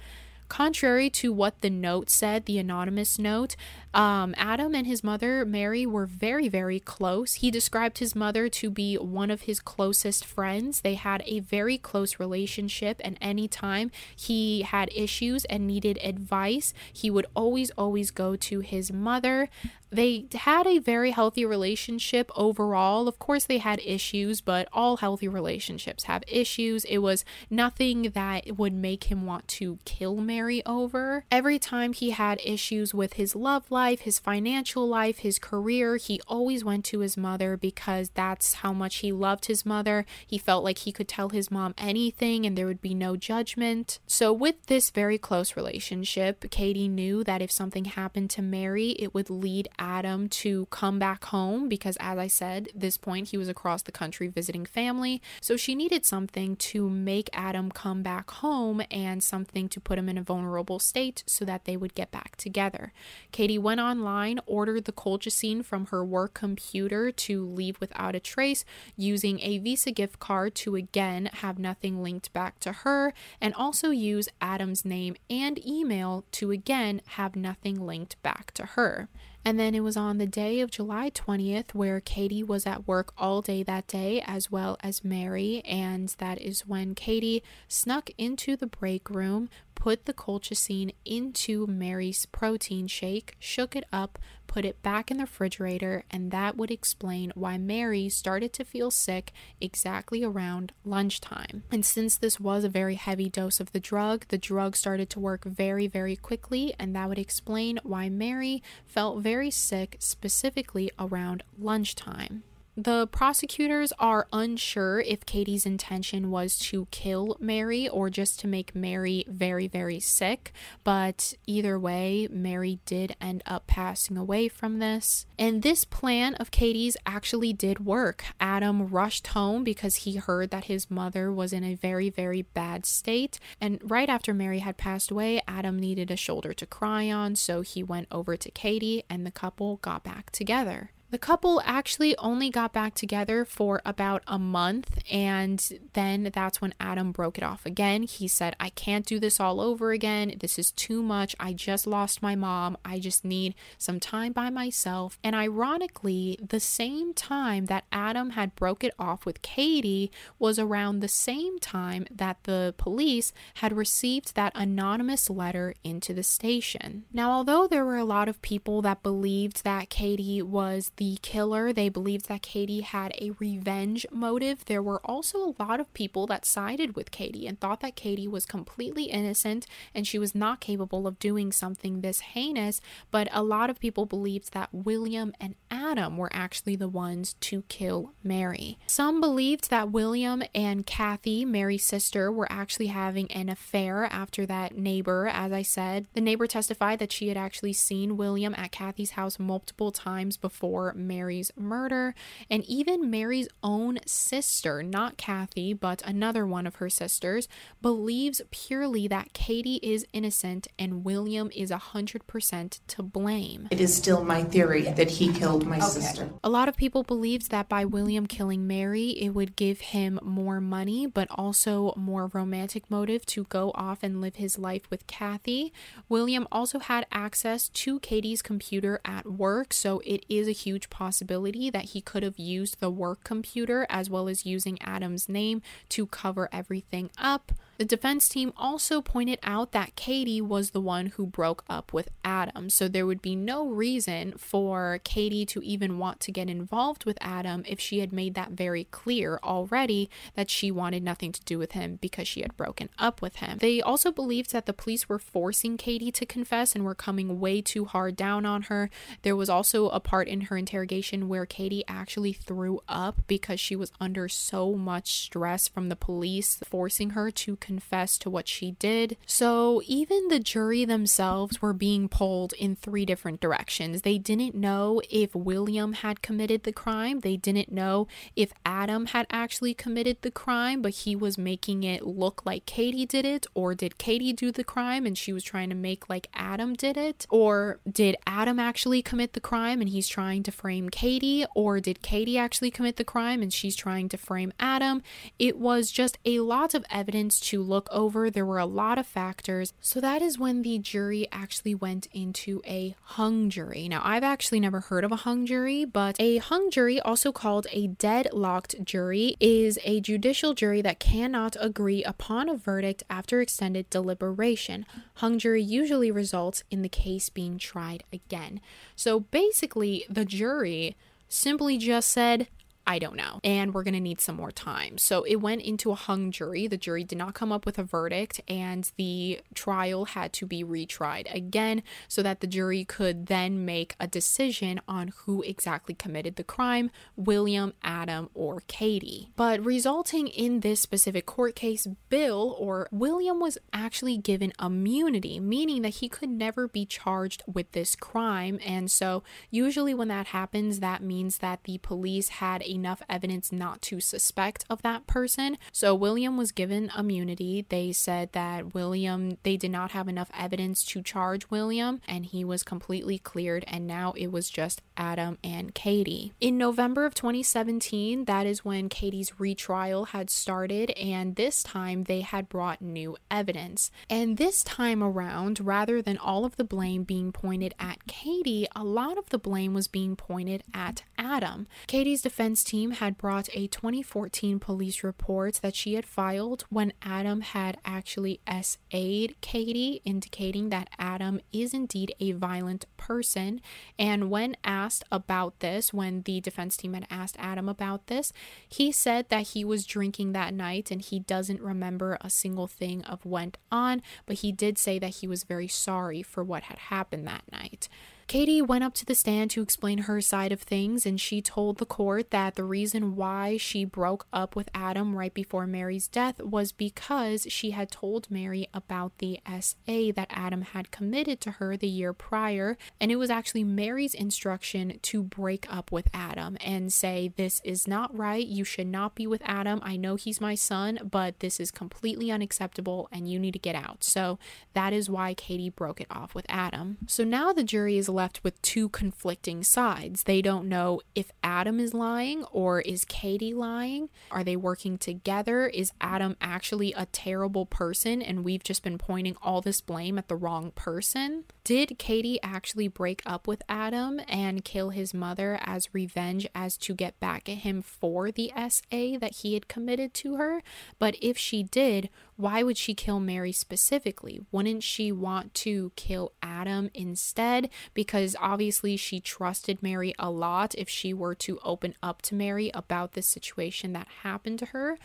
Contrary to what the note said, the anonymous note, um, Adam and his mother, Mary, were very, very close. He described his mother to be one of his closest friends. They had a very close relationship, and anytime he had issues and needed advice, he would always, always go to his mother they had a very healthy relationship overall. Of course, they had issues, but all healthy relationships have issues. It was nothing that would make him want to kill Mary over. Every time he had issues with his love life, his financial life, his career, he always went to his mother because that's how much he loved his mother. He felt like he could tell his mom anything and there would be no judgment. So, with this very close relationship, Katie knew that if something happened to Mary, it would lead Adam to come back home because, as I said, this point he was across the country visiting family. So she needed something to make Adam come back home and something to put him in a vulnerable state so that they would get back together. Katie went online, ordered the colchicine from her work computer to leave without a trace, using a Visa gift card to again have nothing linked back to her, and also use Adam's name and email to again have nothing linked back to her. And then it was on the day of July 20th where Katie was at work all day that day, as well as Mary. And that is when Katie snuck into the break room, put the colchicine into Mary's protein shake, shook it up, put it back in the refrigerator, and that would explain why Mary started to feel sick exactly around lunchtime. And since this was a very heavy dose of the drug, the drug started to work very, very quickly, and that would explain why Mary felt very sick specifically around lunchtime. The prosecutors are unsure if Katie's intention was to kill Mary or just to make Mary very, very sick, but either way, Mary did end up passing away from this. And this plan of Katie's actually did work. Adam rushed home because he heard that his mother was in a very, very bad state. And right after Mary had passed away, Adam needed a shoulder to cry on, so he went over to Katie and the couple got back together. The couple actually only got back together for about a month, and then that's when Adam broke it off again. He said, I can't do this all over again. This is too much. I just lost my mom. I just need some time by myself. And ironically, the same time that Adam had broke it off with Katie was around the same time that the police had received that anonymous letter into the station. Now, although there were a lot of people that believed that Katie was the killer. They believed that Katie had a revenge motive. There were also a lot of people that sided with Katie and thought that Katie was completely innocent and she was not capable of doing something this heinous. But a lot of people believed that William and Adam were actually the ones to kill Mary. Some believed that William and Kathy, Mary's sister, were actually having an affair after that neighbor, as I said. The neighbor testified that she had actually seen William at Kathy's house multiple times before Mary's murder, and even Mary's own sister, not Kathy, but another one of her sisters, believes purely that Katie is innocent and William is 100% to blame. It is still my theory that he killed my okay. sister. A lot of people believed that by William killing Mary, it would give him more money, but also more romantic motive to go off and live his life with Kathy. William also had access to Katie's computer at work, so it is a huge huge possibility that he could have used the work computer as well as using Adam's name to cover everything up. The defense team also pointed out that Katie was the one who broke up with Adam, so there would be no reason for Katie to even want to get involved with Adam if she had made that very clear already that she wanted nothing to do with him because she had broken up with him. They also believed that the police were forcing Katie to confess and were coming way too hard down on her. There was also a part in her interrogation where Katie actually threw up because she was under so much stress from the police forcing her to confess to what she did. So even the jury themselves were being pulled in three different directions. They didn't know if William had committed the crime, they didn't know if Adam had actually committed the crime, but he was making it look like Katie did it, or did Katie do the crime and she was trying to make like Adam did it, or did Adam actually commit the crime and he's trying to frame Katie, or did Katie actually commit the crime and she's trying to frame Adam? It was just a lot of evidence to look over. There were a lot of factors. So that is when the jury actually went into a hung jury. Now, I've actually never heard of a hung jury, but a hung jury, also called a deadlocked jury, is a judicial jury that cannot agree upon a verdict after extended deliberation. Hung jury usually results in the case being tried again. So basically, the jury simply just said, I don't know. And we're going to need some more time. So it went into a hung jury. The jury did not come up with a verdict, and the trial had to be retried again so that the jury could then make a decision on who exactly committed the crime William, Adam, or Katie. But resulting in this specific court case, Bill or William was actually given immunity, meaning that he could never be charged with this crime. And so, usually, when that happens, that means that the police had enough evidence not to suspect of that person. So William was given immunity. They said that William, they did not have enough evidence to charge William, and he was completely cleared. And now it was just Adam and Katie. In November of 2017, that is when Katie's retrial had started, and this time they had brought new evidence. And this time around, rather than all of the blame being pointed at Katie, a lot of the blame was being pointed at Adam. Katie's defense team had brought a 2014 police report that she had filed when Adam had actually SA'd Katie, indicating that Adam is indeed a violent person. And when asked about this, when the defense team had asked Adam about this, he said that he was drinking that night and he doesn't remember a single thing of went on, but he did say that he was very sorry for what had happened that night. Katie went up to the stand to explain her side of things, and she told the court that the reason why she broke up with Adam right before Mary's death was because she had told Mary about the SA that Adam had committed to her the year prior, and it was actually Mary's instruction to break up with Adam and say, This is not right. You should not be with Adam. I know he's my son, but this is completely unacceptable, and you need to get out. So that is why Katie broke it off with Adam. So now the jury is left with two conflicting sides. They don't know if Adam is lying or is Katie lying. Are they working together? Is Adam actually a terrible person and we've just been pointing all this blame at the wrong person? Did Katie actually break up with Adam and kill his mother as revenge as to get back at him for the SA that he had committed to her? But if she did, why would she kill Mary specifically? Wouldn't she want to kill Adam instead? Because obviously she trusted Mary a lot if she were to open up to Mary about the situation that happened to her.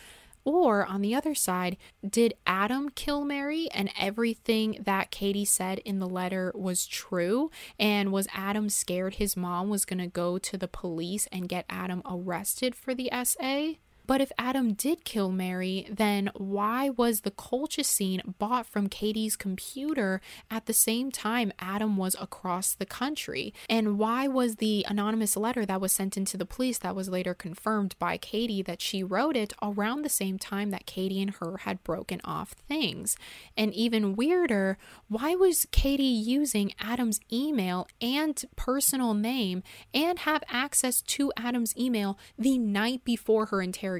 Or on the other side, did Adam kill Mary and everything that Katie said in the letter was true? And was Adam scared his mom was going to go to the police and get Adam arrested for the SA? But if Adam did kill Mary, then why was the colchicine bought from Katie's computer at the same time Adam was across the country? And why was the anonymous letter that was sent into the police that was later confirmed by Katie that she wrote it around the same time that Katie and her had broken off things? And even weirder, why was Katie using Adam's email and personal name and have access to Adam's email the night before her interrogation?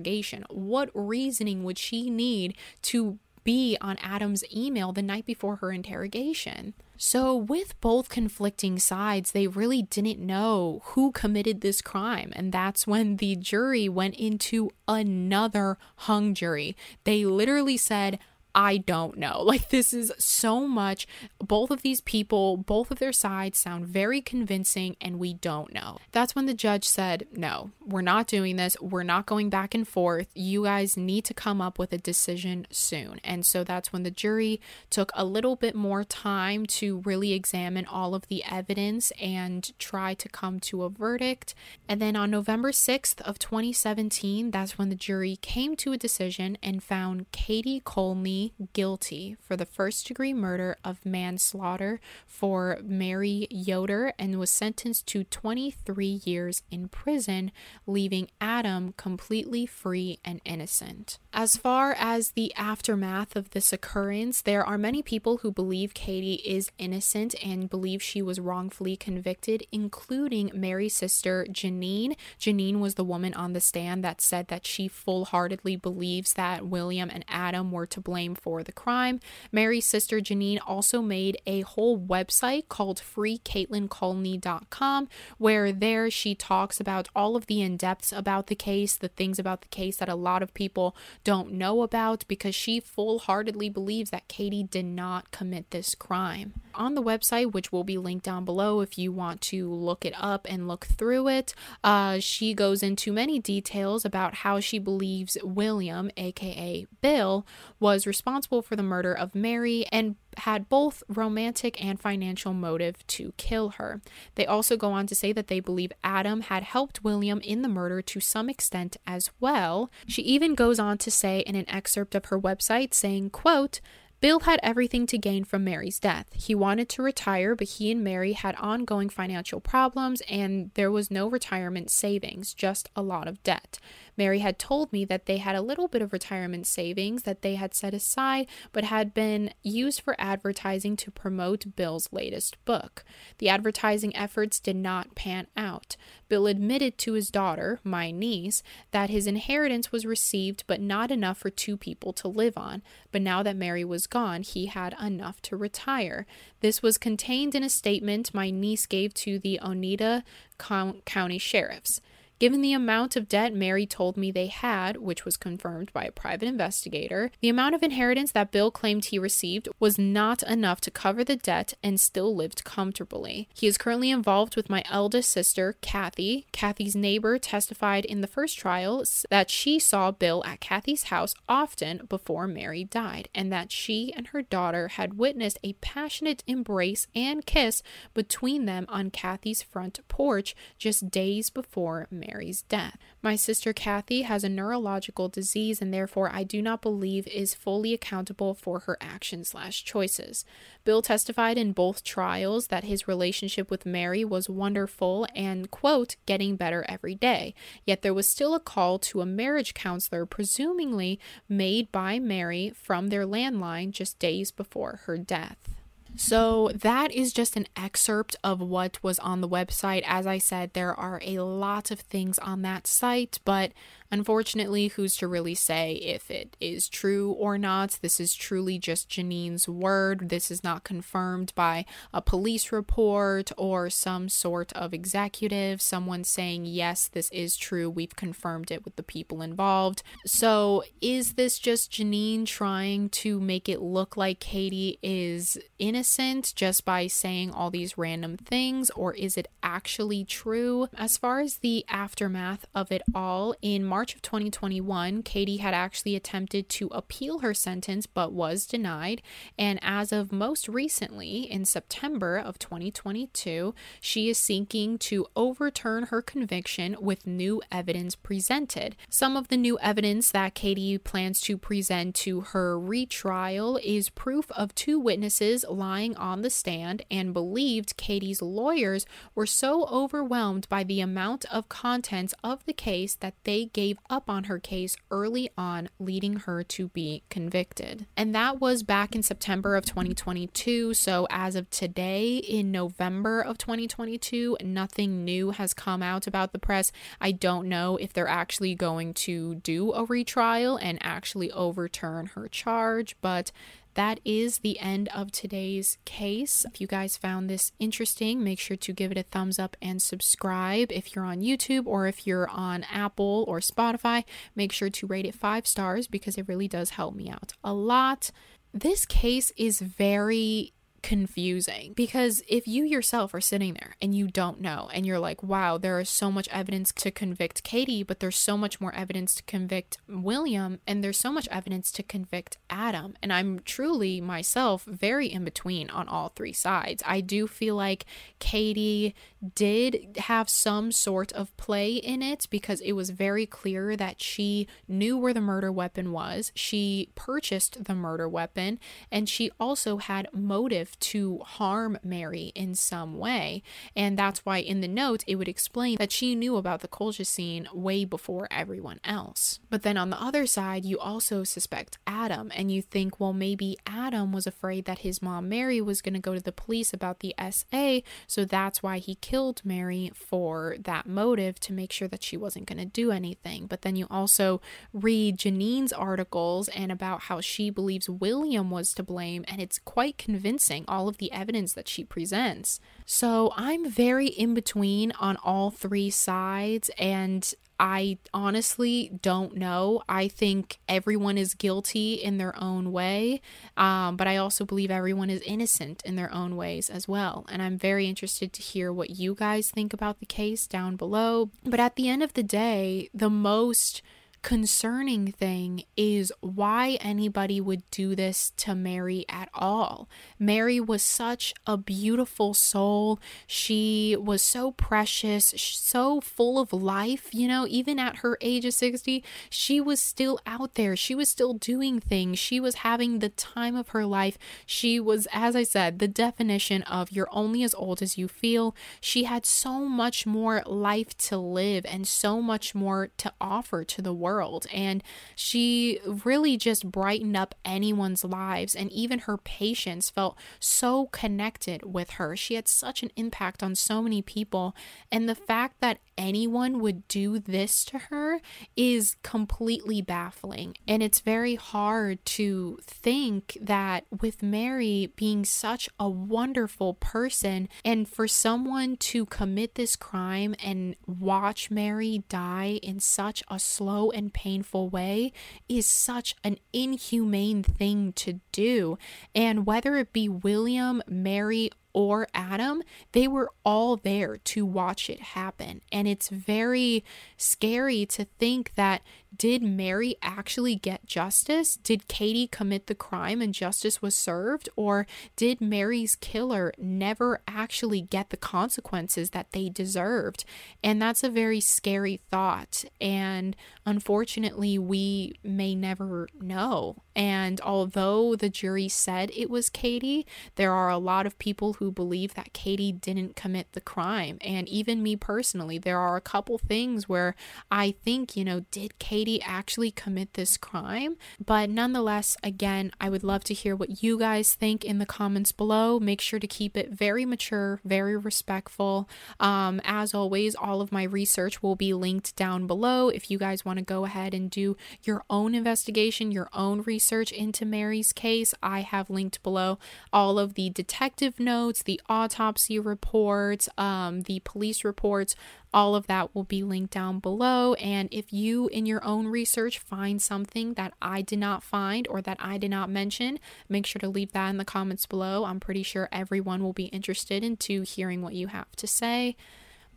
What reasoning would she need to be on Adam's email the night before her interrogation? So, with both conflicting sides, they really didn't know who committed this crime. And that's when the jury went into another hung jury. They literally said, I don't know. Like, this is so much. Both of these people, both of their sides sound very convincing, and we don't know. That's when the judge said, No, we're not doing this. We're not going back and forth. You guys need to come up with a decision soon. And so that's when the jury took a little bit more time to really examine all of the evidence and try to come to a verdict. And then on November 6th of 2017, that's when the jury came to a decision and found Katie Colney guilty for the first degree murder of manslaughter for Mary Yoder and was sentenced to 23 years in prison, leaving Adam completely free and innocent. As far as the aftermath of this occurrence, there are many people who believe Katie is innocent and believe she was wrongfully convicted, including Mary's sister Janine. Janine was the woman on the stand that said that she full heartedly believes that William and Adam were to blame for the crime. Mary's sister Janine also made a whole website called freecaitlincolney.com, where there she talks about all of the in depths about the case, the things about the case that a lot of people don't know about, because she full heartedly believes that Katie did not commit this crime. On the website, which will be linked down below if you want to look it up and look through it, uh, she goes into many details about how she believes William, aka Bill, was responsible for the murder of Mary and had both romantic and financial motive to kill her. They also go on to say that they believe Adam had helped William in the murder to some extent as well. She even goes on to say in an excerpt of her website saying, quote, Bill had everything to gain from Mary's death. He wanted to retire, but he and Mary had ongoing financial problems and there was no retirement savings, just a lot of debt. Mary had told me that they had a little bit of retirement savings that they had set aside, but had been used for advertising to promote Bill's latest book. The advertising efforts did not pan out. Bill admitted to his daughter, my niece, that his inheritance was received but not enough for two people to live on. But now that Mary was gone, he had enough to retire. This was contained in a statement my niece gave to the Oneida County Sheriffs. Given the amount of debt Mary told me they had, which was confirmed by a private investigator, the amount of inheritance that Bill claimed he received was not enough to cover the debt and still lived comfortably. He is currently involved with my eldest sister, Kathy. Kathy's neighbor testified in the first trial that she saw Bill at Kathy's house often before Mary died, and that she and her daughter had witnessed a passionate embrace and kiss between them on Kathy's front porch just days before Mary Mary's death. My sister Kathy has a neurological disease and therefore I do not believe is fully accountable for her actions slash choices. Bill testified in both trials that his relationship with Mary was wonderful and, quote, getting better every day. Yet there was still a call to a marriage counselor, presumably made by Mary from their landline just days before her death. So, that is just an excerpt of what was on the website. As I said, there are a lot of things on that site, but Unfortunately, who's to really say if it is true or not? This is truly just Janine's word. This is not confirmed by a police report or some sort of executive, someone saying, yes, this is true. We've confirmed it with the people involved. So, is this just Janine trying to make it look like Katie is innocent just by saying all these random things, or is it actually true? As far as the aftermath of it all, in March March of 2021, Katie had actually attempted to appeal her sentence but was denied. And as of most recently, in September of 2022, she is seeking to overturn her conviction with new evidence presented. Some of the new evidence that Katie plans to present to her retrial is proof of two witnesses lying on the stand and believed Katie's lawyers were so overwhelmed by the amount of contents of the case that they gave gave up on her case early on, leading her to be convicted. And that was back in September of 2022. So, as of today, in November of 2022, nothing new has come out about the press. I don't know if they're actually going to do a retrial and actually overturn her charge, but that is the end of today's case. If you guys found this interesting, make sure to give it a thumbs up and subscribe. If you're on YouTube or if you're on Apple or Spotify, make sure to rate it five stars because it really does help me out a lot. This case is very confusing because if you yourself are sitting there and you don't know and you're like wow there is so much evidence to convict Katie but there's so much more evidence to convict William and there's so much evidence to convict Adam. And I'm truly myself very in between on all three sides. I do feel like Katie did have some sort of play in it because it was very clear that she knew where the murder weapon was. She purchased the murder weapon and she also had motive to harm Mary in some way. And that's why in the note it would explain that she knew about the colchicine way before everyone else. But then on the other side, you also suspect Adam, and you think, well, maybe Adam was afraid that his mom Mary was going to go to the police about the SA, so that's why he killed Mary for that motive to make sure that she wasn't going to do anything. But then you also read Janine's articles and about how she believes William was to blame, and it's quite convincing all of the evidence that she presents. So I'm very in between on all three sides, and I honestly don't know. I think everyone is guilty in their own way, um, but I also believe everyone is innocent in their own ways as well. And I'm very interested to hear what you guys think about the case down below. But at the end of the day, the most concerning thing is why anybody would do this to Mary at all. Mary was such a beautiful soul. She was so precious, so full of life. You know, even at her age of 60, she was still out there. She was still doing things. She was having the time of her life. She was, as I said, the definition of you're only as old as you feel. She had so much more life to live and so much more to offer to the world world. And she really just brightened up anyone's lives. And even her patients felt so connected with her. She had such an impact on so many people. And the fact that anyone would do this to her is completely baffling. And it's very hard to think that with Mary being such a wonderful person and for someone to commit this crime and watch Mary die in such a slow and painful way is such an inhumane thing to do. And whether it be William, Mary, or Adam, they were all there to watch it happen. And it's very scary to think that did Mary actually get justice? Did Katie commit the crime and justice was served? Or did Mary's killer never actually get the consequences that they deserved? And that's a very scary thought. And unfortunately, we may never know. And although the jury said it was Katie, there are a lot of people who believe that Katie didn't commit the crime. And even me personally, there are a couple things where I think, you know, did Katie actually commit this crime. But nonetheless, again, I would love to hear what you guys think in the comments below. Make sure to keep it very mature, very respectful. Um, as always, all of my research will be linked down below if you guys want to go ahead and do your own investigation, your own research into Mary's case. I have linked below all of the detective notes, the autopsy reports, um, the police reports, all of that will be linked down below. And if you, in your own research, find something that I did not find or that I did not mention, make sure to leave that in the comments below. I'm pretty sure everyone will be interested into hearing what you have to say.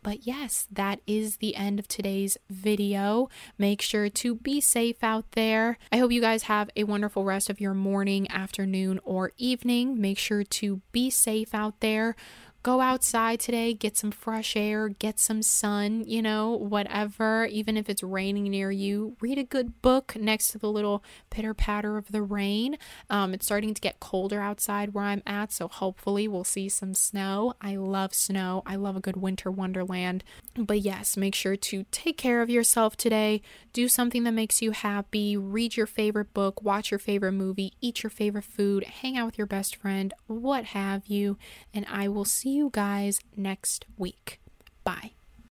But yes, that is the end of today's video. Make sure to be safe out there. I hope you guys have a wonderful rest of your morning, afternoon, or evening. Make sure to be safe out there go outside today, get some fresh air, get some sun, you know, whatever, even if it's raining near you. Read a good book next to the little pitter patter of the rain. Um, it's starting to get colder outside where I'm at, so hopefully we'll see some snow. I love snow, I love a good winter wonderland. But yes, make sure to take care of yourself today, do something that makes you happy, read your favorite book, watch your favorite movie, eat your favorite food, hang out with your best friend, what have you, and I will see you guys next week. Bye.